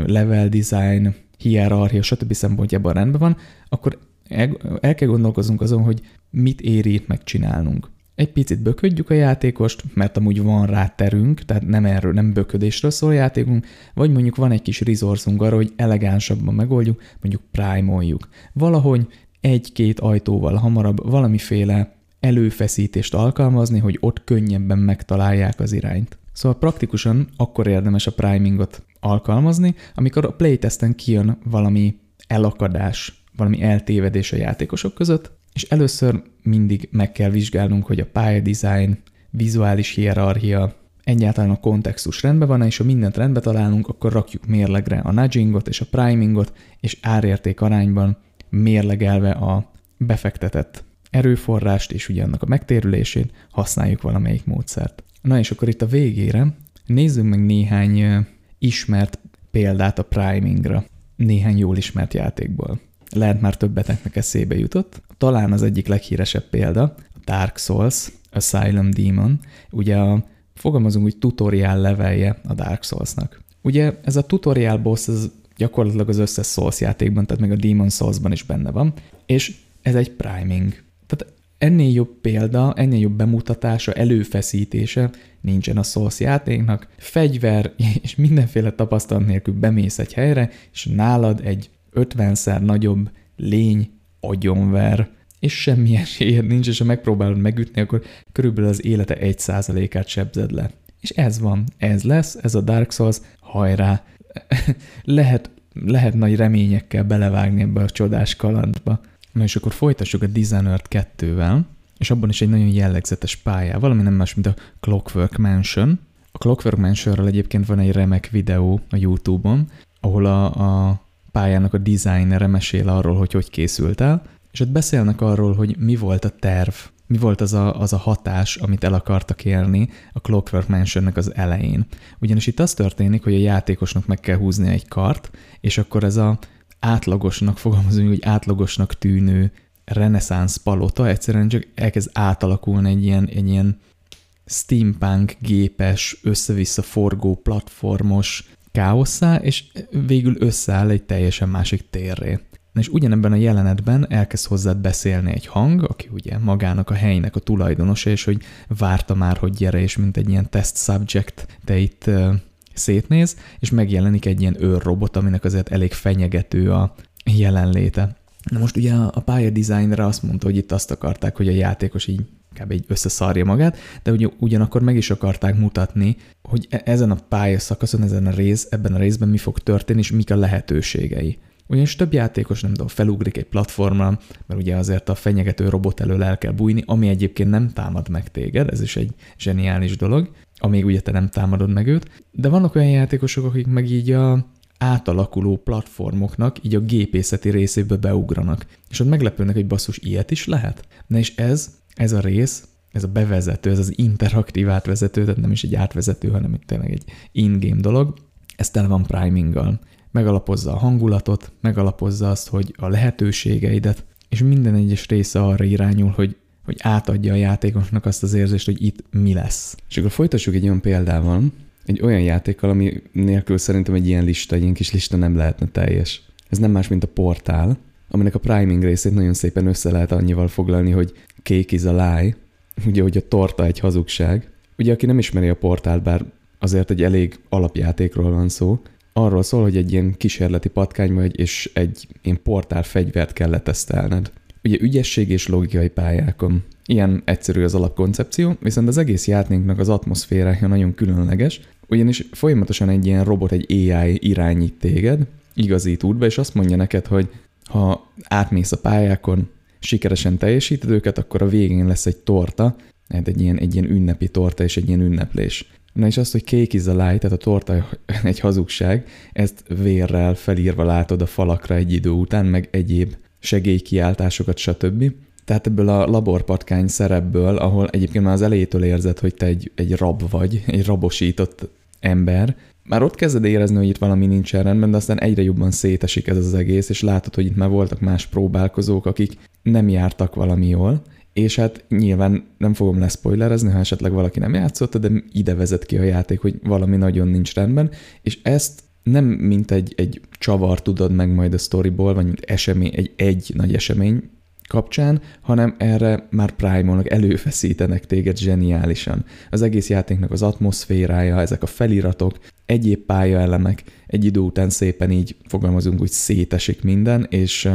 level design, hierarchia, stb. szempontjában rendben van, akkor el, el kell gondolkoznunk azon, hogy mit éri itt megcsinálnunk egy picit böködjük a játékost, mert amúgy van rá terünk, tehát nem erről, nem böködésről szól a játékunk, vagy mondjuk van egy kis resourcunk arra, hogy elegánsabban megoldjuk, mondjuk prime-oljuk. Valahogy egy-két ajtóval hamarabb valamiféle előfeszítést alkalmazni, hogy ott könnyebben megtalálják az irányt. Szóval praktikusan akkor érdemes a primingot alkalmazni, amikor a playtesten kijön valami elakadás, valami eltévedés a játékosok között, és először mindig meg kell vizsgálnunk, hogy a pályadizájn, vizuális hierarchia, egyáltalán a kontextus rendben van, és ha mindent rendbe találunk, akkor rakjuk mérlegre a nudgingot és a primingot, és árérték arányban mérlegelve a befektetett erőforrást és ugye annak a megtérülését használjuk valamelyik módszert. Na és akkor itt a végére nézzünk meg néhány ismert példát a primingra, néhány jól ismert játékból lehet már többeteknek eszébe jutott. Talán az egyik leghíresebb példa, a Dark Souls, Asylum Demon, ugye a, fogalmazunk úgy tutorial levelje a Dark Soulsnak. Ugye ez a tutorial boss ez gyakorlatilag az összes Souls játékban, tehát még a Demon Souls-ban is benne van, és ez egy priming. Tehát ennél jobb példa, ennél jobb bemutatása, előfeszítése nincsen a Souls játéknak. Fegyver és mindenféle tapasztalat nélkül bemész egy helyre, és nálad egy 50-szer nagyobb lény agyonver, és semmi esélyed nincs, és ha megpróbálod megütni, akkor körülbelül az élete 1%-át sebzed le. És ez van, ez lesz, ez a Dark Souls, hajrá! lehet, lehet nagy reményekkel belevágni ebbe a csodás kalandba. Na és akkor folytassuk a Dishonored 2-vel, és abban is egy nagyon jellegzetes pályá, valami nem más, mint a Clockwork Mansion. A Clockwork Mansionről egyébként van egy remek videó a YouTube-on, ahol a, a pályának a dizájnere mesél arról, hogy hogy készült el, és ott beszélnek arról, hogy mi volt a terv, mi volt az a, az a hatás, amit el akartak érni a Clockwork Mansionnek az elején. Ugyanis itt az történik, hogy a játékosnak meg kell húzni egy kart, és akkor ez a átlagosnak, fogalmazunk, hogy átlagosnak tűnő reneszánsz palota egyszerűen csak elkezd átalakulni egy ilyen, egy ilyen steampunk gépes, össze-vissza forgó, platformos káosszá, és végül összeáll egy teljesen másik térré. És ugyanebben a jelenetben elkezd hozzád beszélni egy hang, aki ugye magának a helynek a tulajdonosa, és hogy várta már, hogy gyere, és mint egy ilyen test subject te itt uh, szétnéz, és megjelenik egy ilyen őrrobot, aminek azért elég fenyegető a jelenléte. Na most ugye a pályadizájnra azt mondta, hogy itt azt akarták, hogy a játékos így kb. így összeszarja magát, de ugye, ugyanakkor meg is akarták mutatni, hogy e- ezen a pályaszakaszon, ezen a rész, ebben a részben mi fog történni, és mik a lehetőségei. Ugyanis több játékos, nem tudom, felugrik egy platformra, mert ugye azért a fenyegető robot elől el kell bújni, ami egyébként nem támad meg téged, ez is egy zseniális dolog, amíg ugye te nem támadod meg őt, de vannak olyan játékosok, akik meg így a átalakuló platformoknak így a gépészeti részébe beugranak, és ott meglepődnek, hogy basszus, ilyet is lehet. Na és ez, ez a rész, ez a bevezető, ez az interaktív átvezető, tehát nem is egy átvezető, hanem itt tényleg egy in-game dolog, ez tele van priminggal megalapozza a hangulatot, megalapozza azt, hogy a lehetőségeidet, és minden egyes része arra irányul, hogy, hogy átadja a játékosnak azt az érzést, hogy itt mi lesz. És akkor folytassuk egy olyan példával, egy olyan játékkal, ami nélkül szerintem egy ilyen lista, egy ilyen kis lista nem lehetne teljes. Ez nem más, mint a portál, aminek a priming részét nagyon szépen össze lehet annyival foglalni, hogy cake is a lie, ugye, hogy a torta egy hazugság. Ugye, aki nem ismeri a portált, bár azért egy elég alapjátékról van szó, arról szól, hogy egy ilyen kísérleti patkány vagy, és egy ilyen portál fegyvert kell letesztelned. Ugye ügyesség és logikai pályákon. Ilyen egyszerű az alapkoncepció, viszont az egész játéknak az atmoszférája nagyon különleges, ugyanis folyamatosan egy ilyen robot, egy AI irányít téged, igazít útba, és azt mondja neked, hogy ha átmész a pályákon, sikeresen teljesíted őket, akkor a végén lesz egy torta, hát egy ilyen, egy ilyen ünnepi torta és egy ilyen ünneplés. Na és azt, hogy cake is a lie, tehát a torta egy hazugság, ezt vérrel felírva látod a falakra egy idő után, meg egyéb segélykiáltásokat, stb. Tehát ebből a laborpatkány szerepből, ahol egyébként már az elejétől érzed, hogy te egy, egy rab vagy, egy rabosított ember, már ott kezded érezni, hogy itt valami nincsen rendben, de aztán egyre jobban szétesik ez az egész, és látod, hogy itt már voltak más próbálkozók, akik nem jártak valami jól, és hát nyilván nem fogom leszpoilerezni, ha esetleg valaki nem játszotta, de ide vezet ki a játék, hogy valami nagyon nincs rendben, és ezt nem mint egy, egy csavar tudod meg majd a storyból, vagy mint esemény, egy, egy nagy esemény kapcsán, hanem erre már prime előfeszítenek téged zseniálisan. Az egész játéknak az atmoszférája, ezek a feliratok, egyéb pályaelemek, egy idő után szépen így fogalmazunk, hogy szétesik minden, és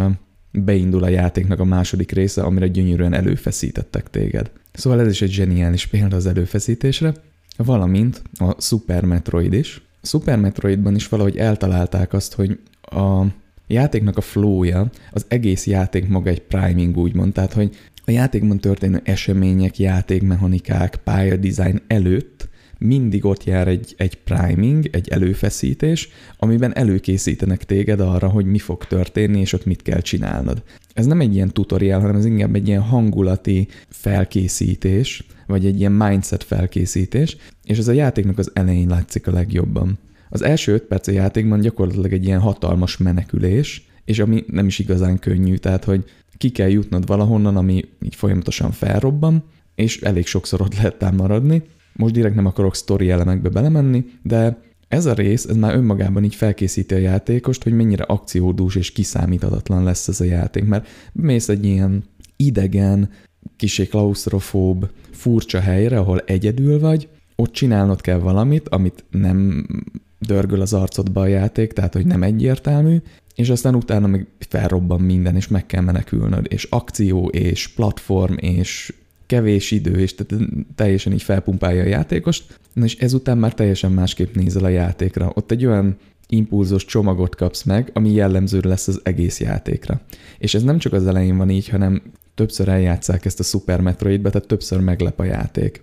beindul a játéknak a második része, amire gyönyörűen előfeszítettek téged. Szóval ez is egy zseniális példa az előfeszítésre, valamint a Super Metroid is. Super Metroidban is valahogy eltalálták azt, hogy a játéknak a flowja, az egész játék maga egy priming úgymond, tehát hogy a játékban történő események, játékmechanikák, pályadesign előtt mindig ott jár egy, egy priming, egy előfeszítés, amiben előkészítenek téged arra, hogy mi fog történni, és ott mit kell csinálnod. Ez nem egy ilyen tutorial, hanem ez inkább egy ilyen hangulati felkészítés, vagy egy ilyen mindset felkészítés, és ez a játéknak az elején látszik a legjobban. Az első öt perc a játékban gyakorlatilag egy ilyen hatalmas menekülés, és ami nem is igazán könnyű, tehát hogy ki kell jutnod valahonnan, ami így folyamatosan felrobban, és elég sokszor ott lehet maradni, most direkt nem akarok sztori elemekbe belemenni, de ez a rész, ez már önmagában így felkészíti a játékost, hogy mennyire akciódús és kiszámíthatatlan lesz ez a játék, mert mész egy ilyen idegen, kisé klaustrofób, furcsa helyre, ahol egyedül vagy, ott csinálnod kell valamit, amit nem dörgöl az arcodba a játék, tehát hogy nem egyértelmű, és aztán utána meg felrobban minden, és meg kell menekülnöd, és akció, és platform, és kevés idő, és tehát teljesen így felpumpálja a játékost, Na és ezután már teljesen másképp nézel a játékra. Ott egy olyan impulzos csomagot kapsz meg, ami jellemző lesz az egész játékra. És ez nem csak az elején van így, hanem többször eljátszák ezt a Super Metroidbe, tehát többször meglep a játék.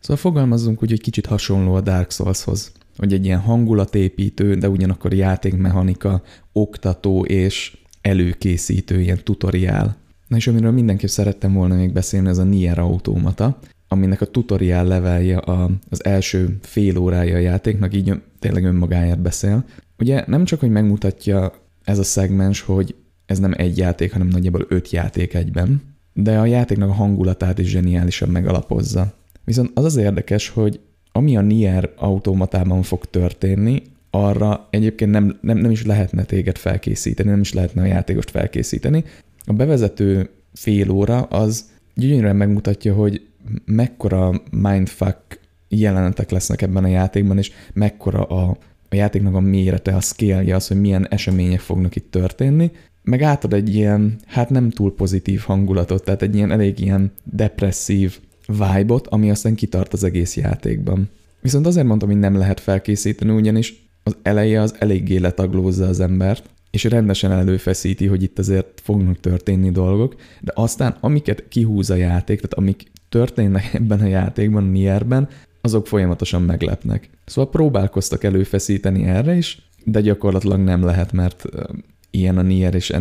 Szóval fogalmazzunk úgy, hogy kicsit hasonló a Dark Soulshoz, hogy egy ilyen hangulatépítő, de ugyanakkor játékmechanika, oktató és előkészítő, ilyen tutoriál Na és amiről mindenképp szerettem volna még beszélni, ez a Nier Automata, aminek a tutorial levelje a, az első fél órája a játéknak, így tényleg önmagáért beszél. Ugye nem csak, hogy megmutatja ez a szegmens, hogy ez nem egy játék, hanem nagyjából öt játék egyben, de a játéknak a hangulatát is zseniálisan megalapozza. Viszont az az érdekes, hogy ami a Nier automatában fog történni, arra egyébként nem, nem, nem is lehetne téged felkészíteni, nem is lehetne a játékost felkészíteni. A bevezető fél óra az gyönyörűen megmutatja, hogy mekkora mindfuck jelenetek lesznek ebben a játékban, és mekkora a, a játéknak a mérete, a scale az, hogy milyen események fognak itt történni, meg átad egy ilyen, hát nem túl pozitív hangulatot, tehát egy ilyen elég ilyen depresszív vibe-ot, ami aztán kitart az egész játékban. Viszont azért mondtam, hogy nem lehet felkészíteni, ugyanis az eleje az eléggé letaglózza az embert, és rendesen előfeszíti, hogy itt azért fognak történni dolgok, de aztán amiket kihúz a játék, tehát amik történnek ebben a játékban, a Nierben, azok folyamatosan meglepnek. Szóval próbálkoztak előfeszíteni erre is, de gyakorlatilag nem lehet, mert ilyen a Nier, és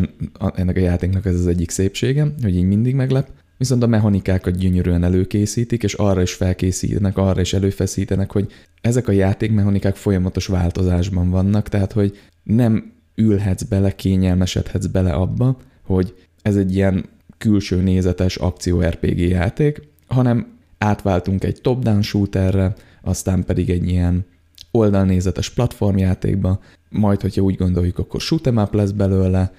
ennek a játéknak ez az egyik szépsége, hogy így mindig meglep. Viszont a mechanikákat gyönyörűen előkészítik, és arra is felkészítenek, arra is előfeszítenek, hogy ezek a játékmechanikák folyamatos változásban vannak, tehát hogy nem ülhetsz bele, kényelmesedhetsz bele abba, hogy ez egy ilyen külső nézetes akció RPG játék, hanem átváltunk egy top-down shooterre, aztán pedig egy ilyen oldalnézetes platformjátékba, majd, hogyha úgy gondoljuk, akkor shoot'em up lesz belőle,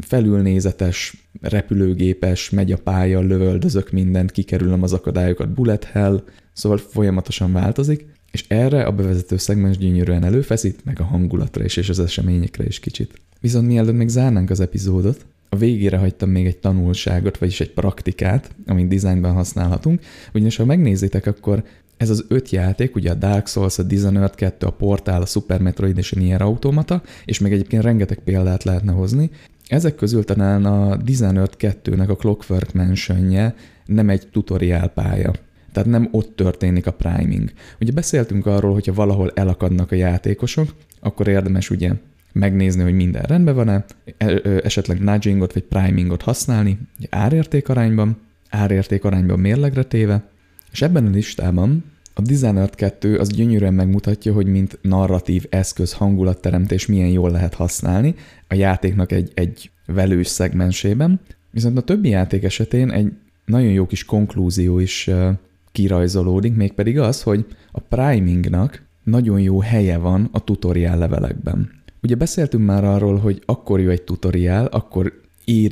felülnézetes, repülőgépes, megy a pálya, lövöldözök mindent, kikerülöm az akadályokat, bullet hell, szóval folyamatosan változik, és erre a bevezető szegmens gyönyörűen előfeszít, meg a hangulatra is, és az eseményekre is kicsit. Viszont mielőtt még zárnánk az epizódot, a végére hagytam még egy tanulságot, vagyis egy praktikát, amit designban használhatunk, ugyanis ha megnézitek, akkor ez az öt játék, ugye a Dark Souls, a Dishonored 2, a Portal, a Super Metroid és a Nier Automata, és még egyébként rengeteg példát lehetne hozni. Ezek közül talán a Dishonored 2-nek a Clockwork mansion nem egy tutoriál pálya. Tehát nem ott történik a priming. Ugye beszéltünk arról, hogyha valahol elakadnak a játékosok, akkor érdemes ugye megnézni, hogy minden rendben van-e, e, esetleg nudgingot vagy primingot használni, árérték arányban, árérték arányban mérlegre téve, és ebben a listában a Dishonored 2 az gyönyörűen megmutatja, hogy mint narratív eszköz hangulatteremtés milyen jól lehet használni a játéknak egy, egy velős szegmensében, viszont a többi játék esetén egy nagyon jó kis konklúzió is kirajzolódik, mégpedig az, hogy a primingnak nagyon jó helye van a tutoriál levelekben. Ugye beszéltünk már arról, hogy akkor jó egy tutoriál, akkor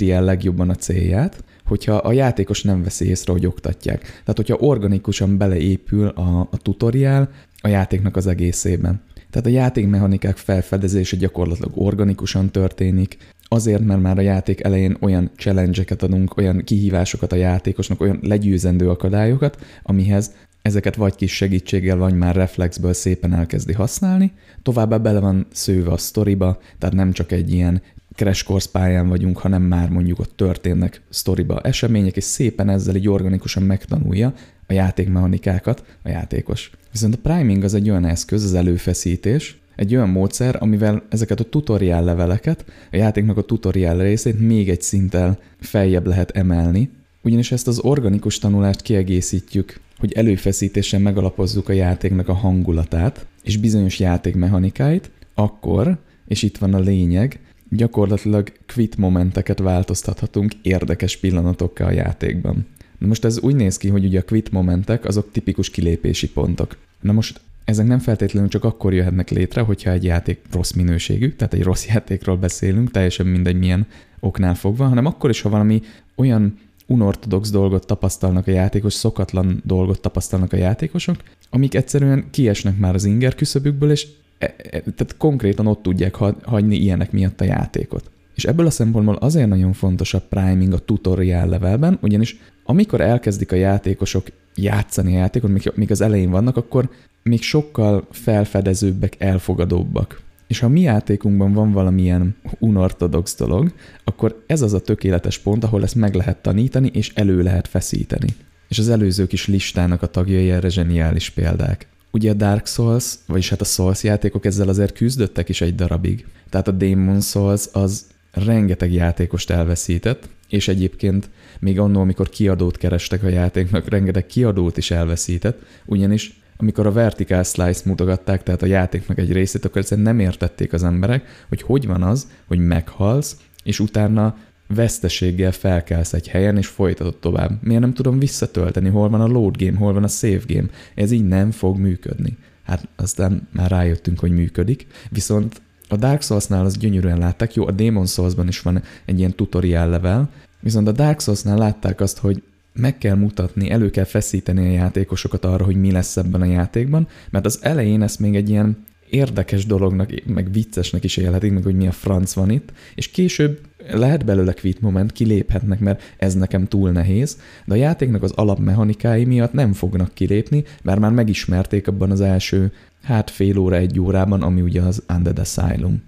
el legjobban a célját, hogyha a játékos nem veszi észre, hogy oktatják. Tehát, hogyha organikusan beleépül a, a tutoriál a játéknak az egészében. Tehát a játékmechanikák felfedezése gyakorlatilag organikusan történik, azért, mert már a játék elején olyan challenge adunk, olyan kihívásokat a játékosnak, olyan legyőzendő akadályokat, amihez ezeket vagy kis segítséggel, vagy már reflexből szépen elkezdi használni. Továbbá bele van szőve a sztoriba, tehát nem csak egy ilyen crash course pályán vagyunk, hanem már mondjuk ott történnek sztoriba események, és szépen ezzel így organikusan megtanulja a játékmechanikákat a játékos. Viszont a priming az egy olyan eszköz, az előfeszítés, egy olyan módszer, amivel ezeket a tutoriál leveleket, a játéknak a tutoriál részét még egy szinttel feljebb lehet emelni, ugyanis ezt az organikus tanulást kiegészítjük, hogy előfeszítésen megalapozzuk a játéknak a hangulatát és bizonyos játékmechanikáit, akkor, és itt van a lényeg, gyakorlatilag quit momenteket változtathatunk érdekes pillanatokkal a játékban. Na most ez úgy néz ki, hogy ugye a quit momentek azok tipikus kilépési pontok. Na most ezek nem feltétlenül csak akkor jöhetnek létre, hogyha egy játék rossz minőségű, tehát egy rossz játékról beszélünk, teljesen mindegy milyen oknál fogva, hanem akkor is, ha valami olyan unortodox dolgot tapasztalnak a játékos, szokatlan dolgot tapasztalnak a játékosok, amik egyszerűen kiesnek már az inger küszöbükből, és tehát konkrétan ott tudják hagyni ilyenek miatt a játékot. És ebből a szempontból azért nagyon fontos a priming a tutorial levelben, ugyanis amikor elkezdik a játékosok játszani a játékot, még, az elején vannak, akkor még sokkal felfedezőbbek, elfogadóbbak. És ha mi játékunkban van valamilyen unortodox dolog, akkor ez az a tökéletes pont, ahol ezt meg lehet tanítani, és elő lehet feszíteni. És az előző kis listának a tagjai erre zseniális példák. Ugye a Dark Souls, vagyis hát a Souls játékok ezzel azért küzdöttek is egy darabig. Tehát a Demon Souls az rengeteg játékost elveszített, és egyébként még annól, amikor kiadót kerestek a játéknak, rengeteg kiadót is elveszített, ugyanis amikor a vertical slice mutogatták, tehát a játéknak egy részét, akkor egyszerűen nem értették az emberek, hogy hogy van az, hogy meghalsz, és utána veszteséggel felkelsz egy helyen, és folytatod tovább. Miért nem tudom visszatölteni, hol van a load game, hol van a save game? Ez így nem fog működni. Hát aztán már rájöttünk, hogy működik, viszont a Dark Souls-nál az gyönyörűen látták, jó, a Demon Souls-ban is van egy ilyen tutorial level, viszont a Dark Souls-nál látták azt, hogy meg kell mutatni, elő kell feszíteni a játékosokat arra, hogy mi lesz ebben a játékban, mert az elején ezt még egy ilyen érdekes dolognak, meg viccesnek is élhetik, meg hogy mi a franc van itt, és később lehet belőle quit moment, kiléphetnek, mert ez nekem túl nehéz, de a játéknak az alapmechanikái miatt nem fognak kilépni, mert már megismerték abban az első, hát fél óra, egy órában, ami ugye az Undead Asylum.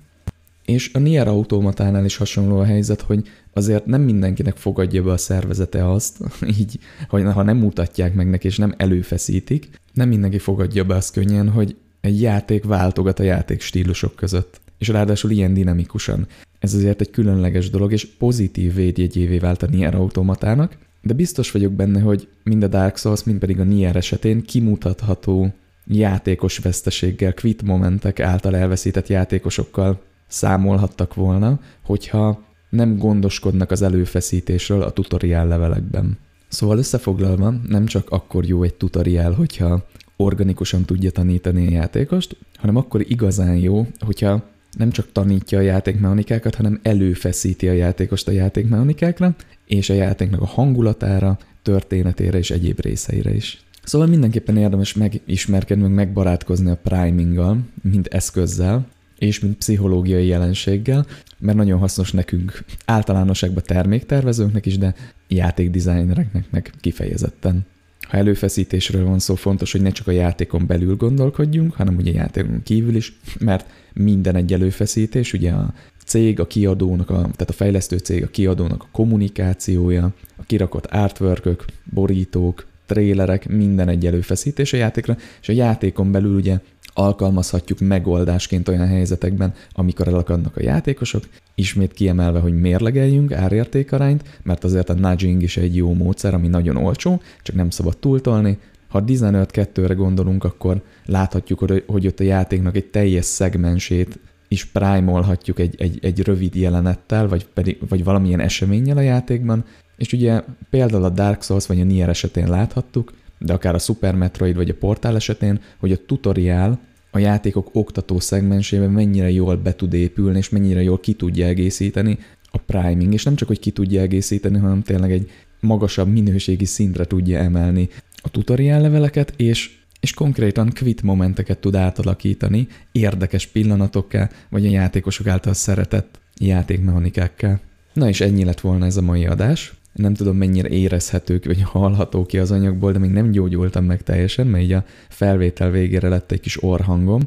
És a Nier automatánál is hasonló a helyzet, hogy azért nem mindenkinek fogadja be a szervezete azt, így, hogy ha nem mutatják meg neki, és nem előfeszítik, nem mindenki fogadja be azt könnyen, hogy egy játék váltogat a játék stílusok között. És ráadásul ilyen dinamikusan. Ez azért egy különleges dolog, és pozitív védjegyévé vált a Nier automatának, de biztos vagyok benne, hogy mind a Dark Souls, mind pedig a Nier esetén kimutatható játékos veszteséggel, quit momentek által elveszített játékosokkal számolhattak volna, hogyha nem gondoskodnak az előfeszítésről a tutoriál levelekben. Szóval összefoglalva, nem csak akkor jó egy tutoriál, hogyha organikusan tudja tanítani a játékost, hanem akkor igazán jó, hogyha nem csak tanítja a játékmechanikákat, hanem előfeszíti a játékost a játékmechanikákra, és a játéknak a hangulatára, történetére és egyéb részeire is. Szóval mindenképpen érdemes megismerkednünk, megbarátkozni a priminggal, mint eszközzel, és mint pszichológiai jelenséggel, mert nagyon hasznos nekünk általánosságban terméktervezőknek is, de játékdesignereknek meg kifejezetten. Ha előfeszítésről van szó, fontos, hogy ne csak a játékon belül gondolkodjunk, hanem ugye a játékon kívül is, mert minden egy előfeszítés, ugye a cég, a kiadónak, a, tehát a fejlesztő cég, a kiadónak a kommunikációja, a kirakott artworkök, borítók, trélerek, minden egy előfeszítés a játékra, és a játékon belül ugye alkalmazhatjuk megoldásként olyan helyzetekben, amikor elakadnak a játékosok, ismét kiemelve, hogy mérlegeljünk árértékarányt, mert azért a nudging is egy jó módszer, ami nagyon olcsó, csak nem szabad túltolni. Ha 15-2-re gondolunk, akkor láthatjuk, hogy ott a játéknak egy teljes szegmensét is primolhatjuk egy, egy, egy rövid jelenettel, vagy, pedig, vagy valamilyen eseménnyel a játékban, és ugye például a Dark Souls vagy a Nier esetén láthattuk, de akár a Super Metroid vagy a Portál esetén, hogy a tutoriál a játékok oktató szegmensében mennyire jól be tud épülni, és mennyire jól ki tudja egészíteni a priming, és nem csak, hogy ki tudja egészíteni, hanem tényleg egy magasabb minőségi szintre tudja emelni a tutorial leveleket, és, és konkrétan quit momenteket tud átalakítani érdekes pillanatokká, vagy a játékosok által szeretett játékmechanikákká. Na és ennyi lett volna ez a mai adás nem tudom mennyire érezhetők, vagy hallható ki az anyagból, de még nem gyógyultam meg teljesen, mert így a felvétel végére lett egy kis orhangom.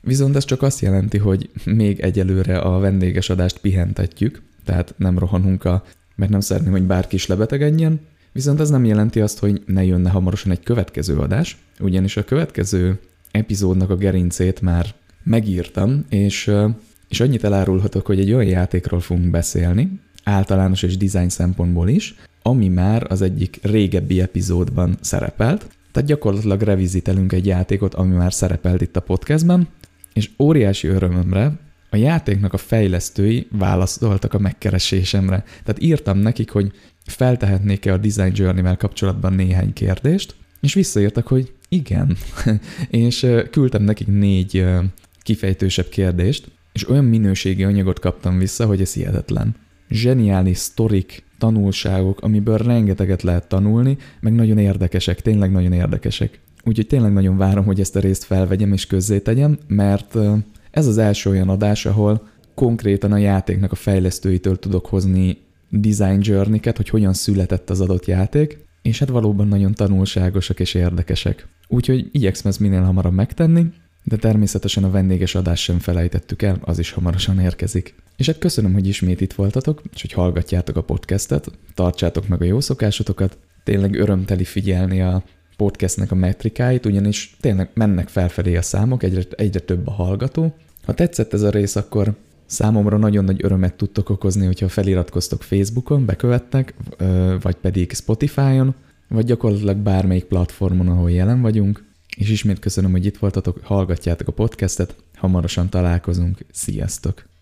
Viszont ez csak azt jelenti, hogy még egyelőre a vendéges adást pihentetjük, tehát nem rohanunk a, mert nem szeretném, hogy bárki is lebetegedjen, viszont ez nem jelenti azt, hogy ne jönne hamarosan egy következő adás, ugyanis a következő epizódnak a gerincét már megírtam, és, és annyit elárulhatok, hogy egy olyan játékról fogunk beszélni, általános és design szempontból is, ami már az egyik régebbi epizódban szerepelt. Tehát gyakorlatilag revizitelünk egy játékot, ami már szerepelt itt a podcastben, és óriási örömömre a játéknak a fejlesztői válaszoltak a megkeresésemre. Tehát írtam nekik, hogy feltehetnék-e a Design Journey-vel kapcsolatban néhány kérdést, és visszaírtak, hogy igen. és küldtem nekik négy kifejtősebb kérdést, és olyan minőségi anyagot kaptam vissza, hogy ez hihetetlen zseniális sztorik, tanulságok, amiből rengeteget lehet tanulni, meg nagyon érdekesek, tényleg nagyon érdekesek. Úgyhogy tényleg nagyon várom, hogy ezt a részt felvegyem és közzétegyem, mert ez az első olyan adás, ahol konkrétan a játéknak a fejlesztőitől tudok hozni design journey hogy hogyan született az adott játék, és hát valóban nagyon tanulságosak és érdekesek. Úgyhogy igyekszem ezt minél hamarabb megtenni, de természetesen a vendéges adást sem felejtettük el, az is hamarosan érkezik. És hát köszönöm, hogy ismét itt voltatok, és hogy hallgatjátok a podcastet, tartsátok meg a jó szokásotokat, tényleg örömteli figyelni a podcastnek a metrikáit, ugyanis tényleg mennek felfelé a számok, egyre, egyre több a hallgató. Ha tetszett ez a rész, akkor Számomra nagyon nagy örömet tudtok okozni, hogyha feliratkoztok Facebookon, bekövettek, vagy pedig Spotify-on, vagy gyakorlatilag bármelyik platformon, ahol jelen vagyunk. És ismét köszönöm, hogy itt voltatok, hallgatjátok a podcastet, hamarosan találkozunk, sziasztok!